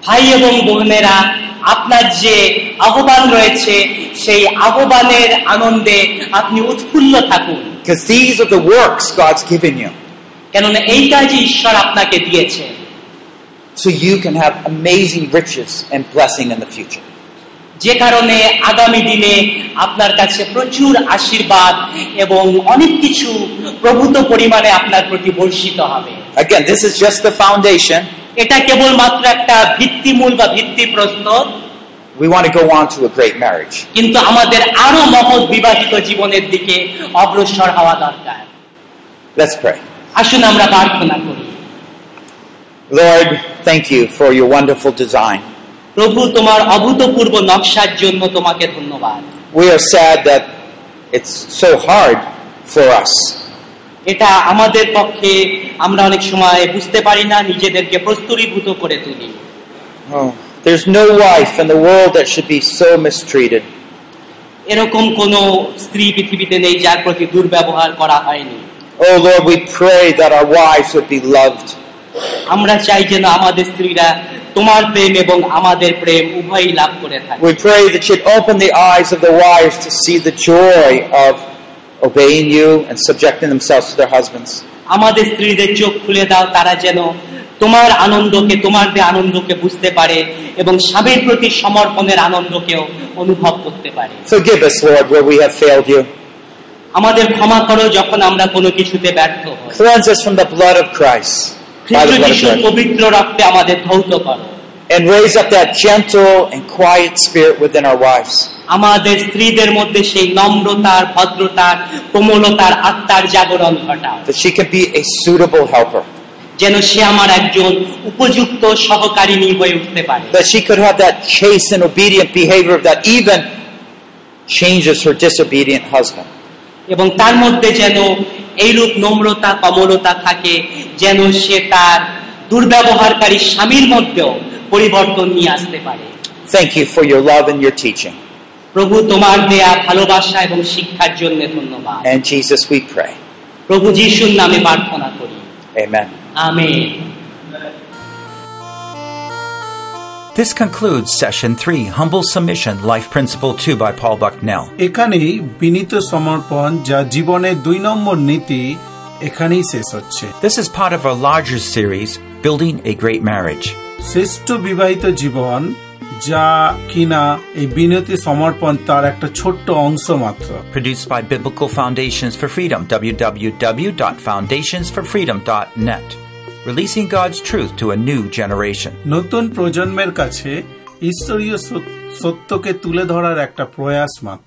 [SPEAKER 4] ভাই এবং বোনেরা আপনার যে আহ্বান রয়েছে সেই আহ্বানের আনন্দে আপনি উৎফুল্ল থাকুন
[SPEAKER 3] Because these are the works God's given you.
[SPEAKER 4] কেননা এই কাজই ঈশ্বর আপনাকে দিয়েছে
[SPEAKER 3] So you can have amazing riches and blessing in the future.
[SPEAKER 4] যে কারণে আগামী দিনে আপনার কাছে প্রচুর আশীর্বাদ এবং অনেক কিছু প্রভূত পরিমাণে আপনার প্রতি বর্ষিত হবে
[SPEAKER 3] Again, this is just the foundation.
[SPEAKER 4] এটা কেবলমাত্র একটা ভিত্তিমূল বা ভিত্তিপ্রস্তর
[SPEAKER 3] We want to go on to a great marriage.
[SPEAKER 4] কিন্তু আমাদের আরও মহৎ বিবাহিত জীবনের দিকে অগ্রসর হওয়া দরকার
[SPEAKER 3] Let's pray.
[SPEAKER 4] আসুন আমরা প্রার্থনা করি
[SPEAKER 3] Lord, thank you for your wonderful design.
[SPEAKER 4] প্রভু তোমার অভূতপূর্ব নকশার জন্য তোমাকে ধন্যবাদ
[SPEAKER 3] We are sad that it's so hard for us.
[SPEAKER 4] এটা আমাদের পক্ষে আমরা অনেক সময় বুঝতে পারি না নিজেদেরকে প্রস্তুরীভূত করে তুলি
[SPEAKER 3] Oh, there's no wife in the world that should be so mistreated.
[SPEAKER 4] এরকম কোন স্ত্রী পৃথিবীতে নেই যার প্রতি দুর্ব্যবহার করা হয়নি
[SPEAKER 3] Oh Lord, we pray that our wives would be loved.
[SPEAKER 4] আমরা চাই যেন আমাদের স্ত্রীরা তোমার প্রেম এবং আমাদের প্রেম উভয়ই লাভ করে থাকে
[SPEAKER 3] We pray that you'd open the eyes of the wives to see the joy of obeying you and subjecting themselves to their husbands.
[SPEAKER 4] আমাদের স্ত্রীদের চোখ খুলে দাও তারা যেন তোমার আনন্দকে তোমার যে আনন্দকে বুঝতে পারে এবং স্বামীর প্রতি সমর্পণের আনন্দকেও অনুভব করতে পারে
[SPEAKER 3] Forgive us, Lord, where we have failed you.
[SPEAKER 4] আমাদের ক্ষমা করো যখন আমরা কোনো কিছুতে ব্যর্থ হই
[SPEAKER 3] Cleanse us from the blood of Christ. By
[SPEAKER 4] Christ
[SPEAKER 3] the blood of
[SPEAKER 4] যিশুর
[SPEAKER 3] Christ.
[SPEAKER 4] পবিত্র রক্তে আমাদের ধৌত করো
[SPEAKER 3] And raise up that gentle and quiet spirit within our wives.
[SPEAKER 4] আমাদের স্ত্রীদের মধ্যে সেই নম্রতার ভদ্রতার কোমলতার আত্মার জাগরণ ঘটাও
[SPEAKER 3] That she can be a suitable helper.
[SPEAKER 4] যেন সে আমার একজন উপযুক্ত সহকারিণী হয়ে উঠতে পারে
[SPEAKER 3] That she could have that chaste and obedient behavior that even changes her disobedient husband.
[SPEAKER 4] এবং তার মধ্যে যেন এইরূপ নম্রতা কমলতা থাকে যেন সে তার দুর্ব্যবহারকারী স্বামীর মধ্যেও পরিবর্তন নিয়ে আসতে পারে
[SPEAKER 3] Thank you for your love and your teaching.
[SPEAKER 4] প্রভু তোমার দেয়া ভালোবাসা এবং শিক্ষার জন্য ধন্যবাদ
[SPEAKER 3] And Jesus, we pray.
[SPEAKER 4] প্রভু যিশুর নামে প্রার্থনা করি
[SPEAKER 3] Amen.
[SPEAKER 4] Amen
[SPEAKER 1] This concludes Session 3 Humble Submission Life Principle 2 by Paul Bucknell.
[SPEAKER 2] এখানেই বিনীত সমর্পণ যা জীবনের দুই নম্বর নীতি এখানেই শেষ হচ্ছে
[SPEAKER 1] This is part of a larger series, Building a Great Marriage.
[SPEAKER 2] শ্রেষ্ঠ বিবাহিত জীবন যা কিনা এই বিনতি সমর্পণ তার একটা ছোট্ট অংশ মাত্র
[SPEAKER 1] Produced by Biblical Foundations for Freedom, www.foundationsforfreedom.net. Releasing God's truth to a new generation.
[SPEAKER 2] নতুন প্রজন্মের কাছে ঈশ্বরীয় সত্য- সত্যকে তুলে ধরার একটা প্রয়াস মাত্র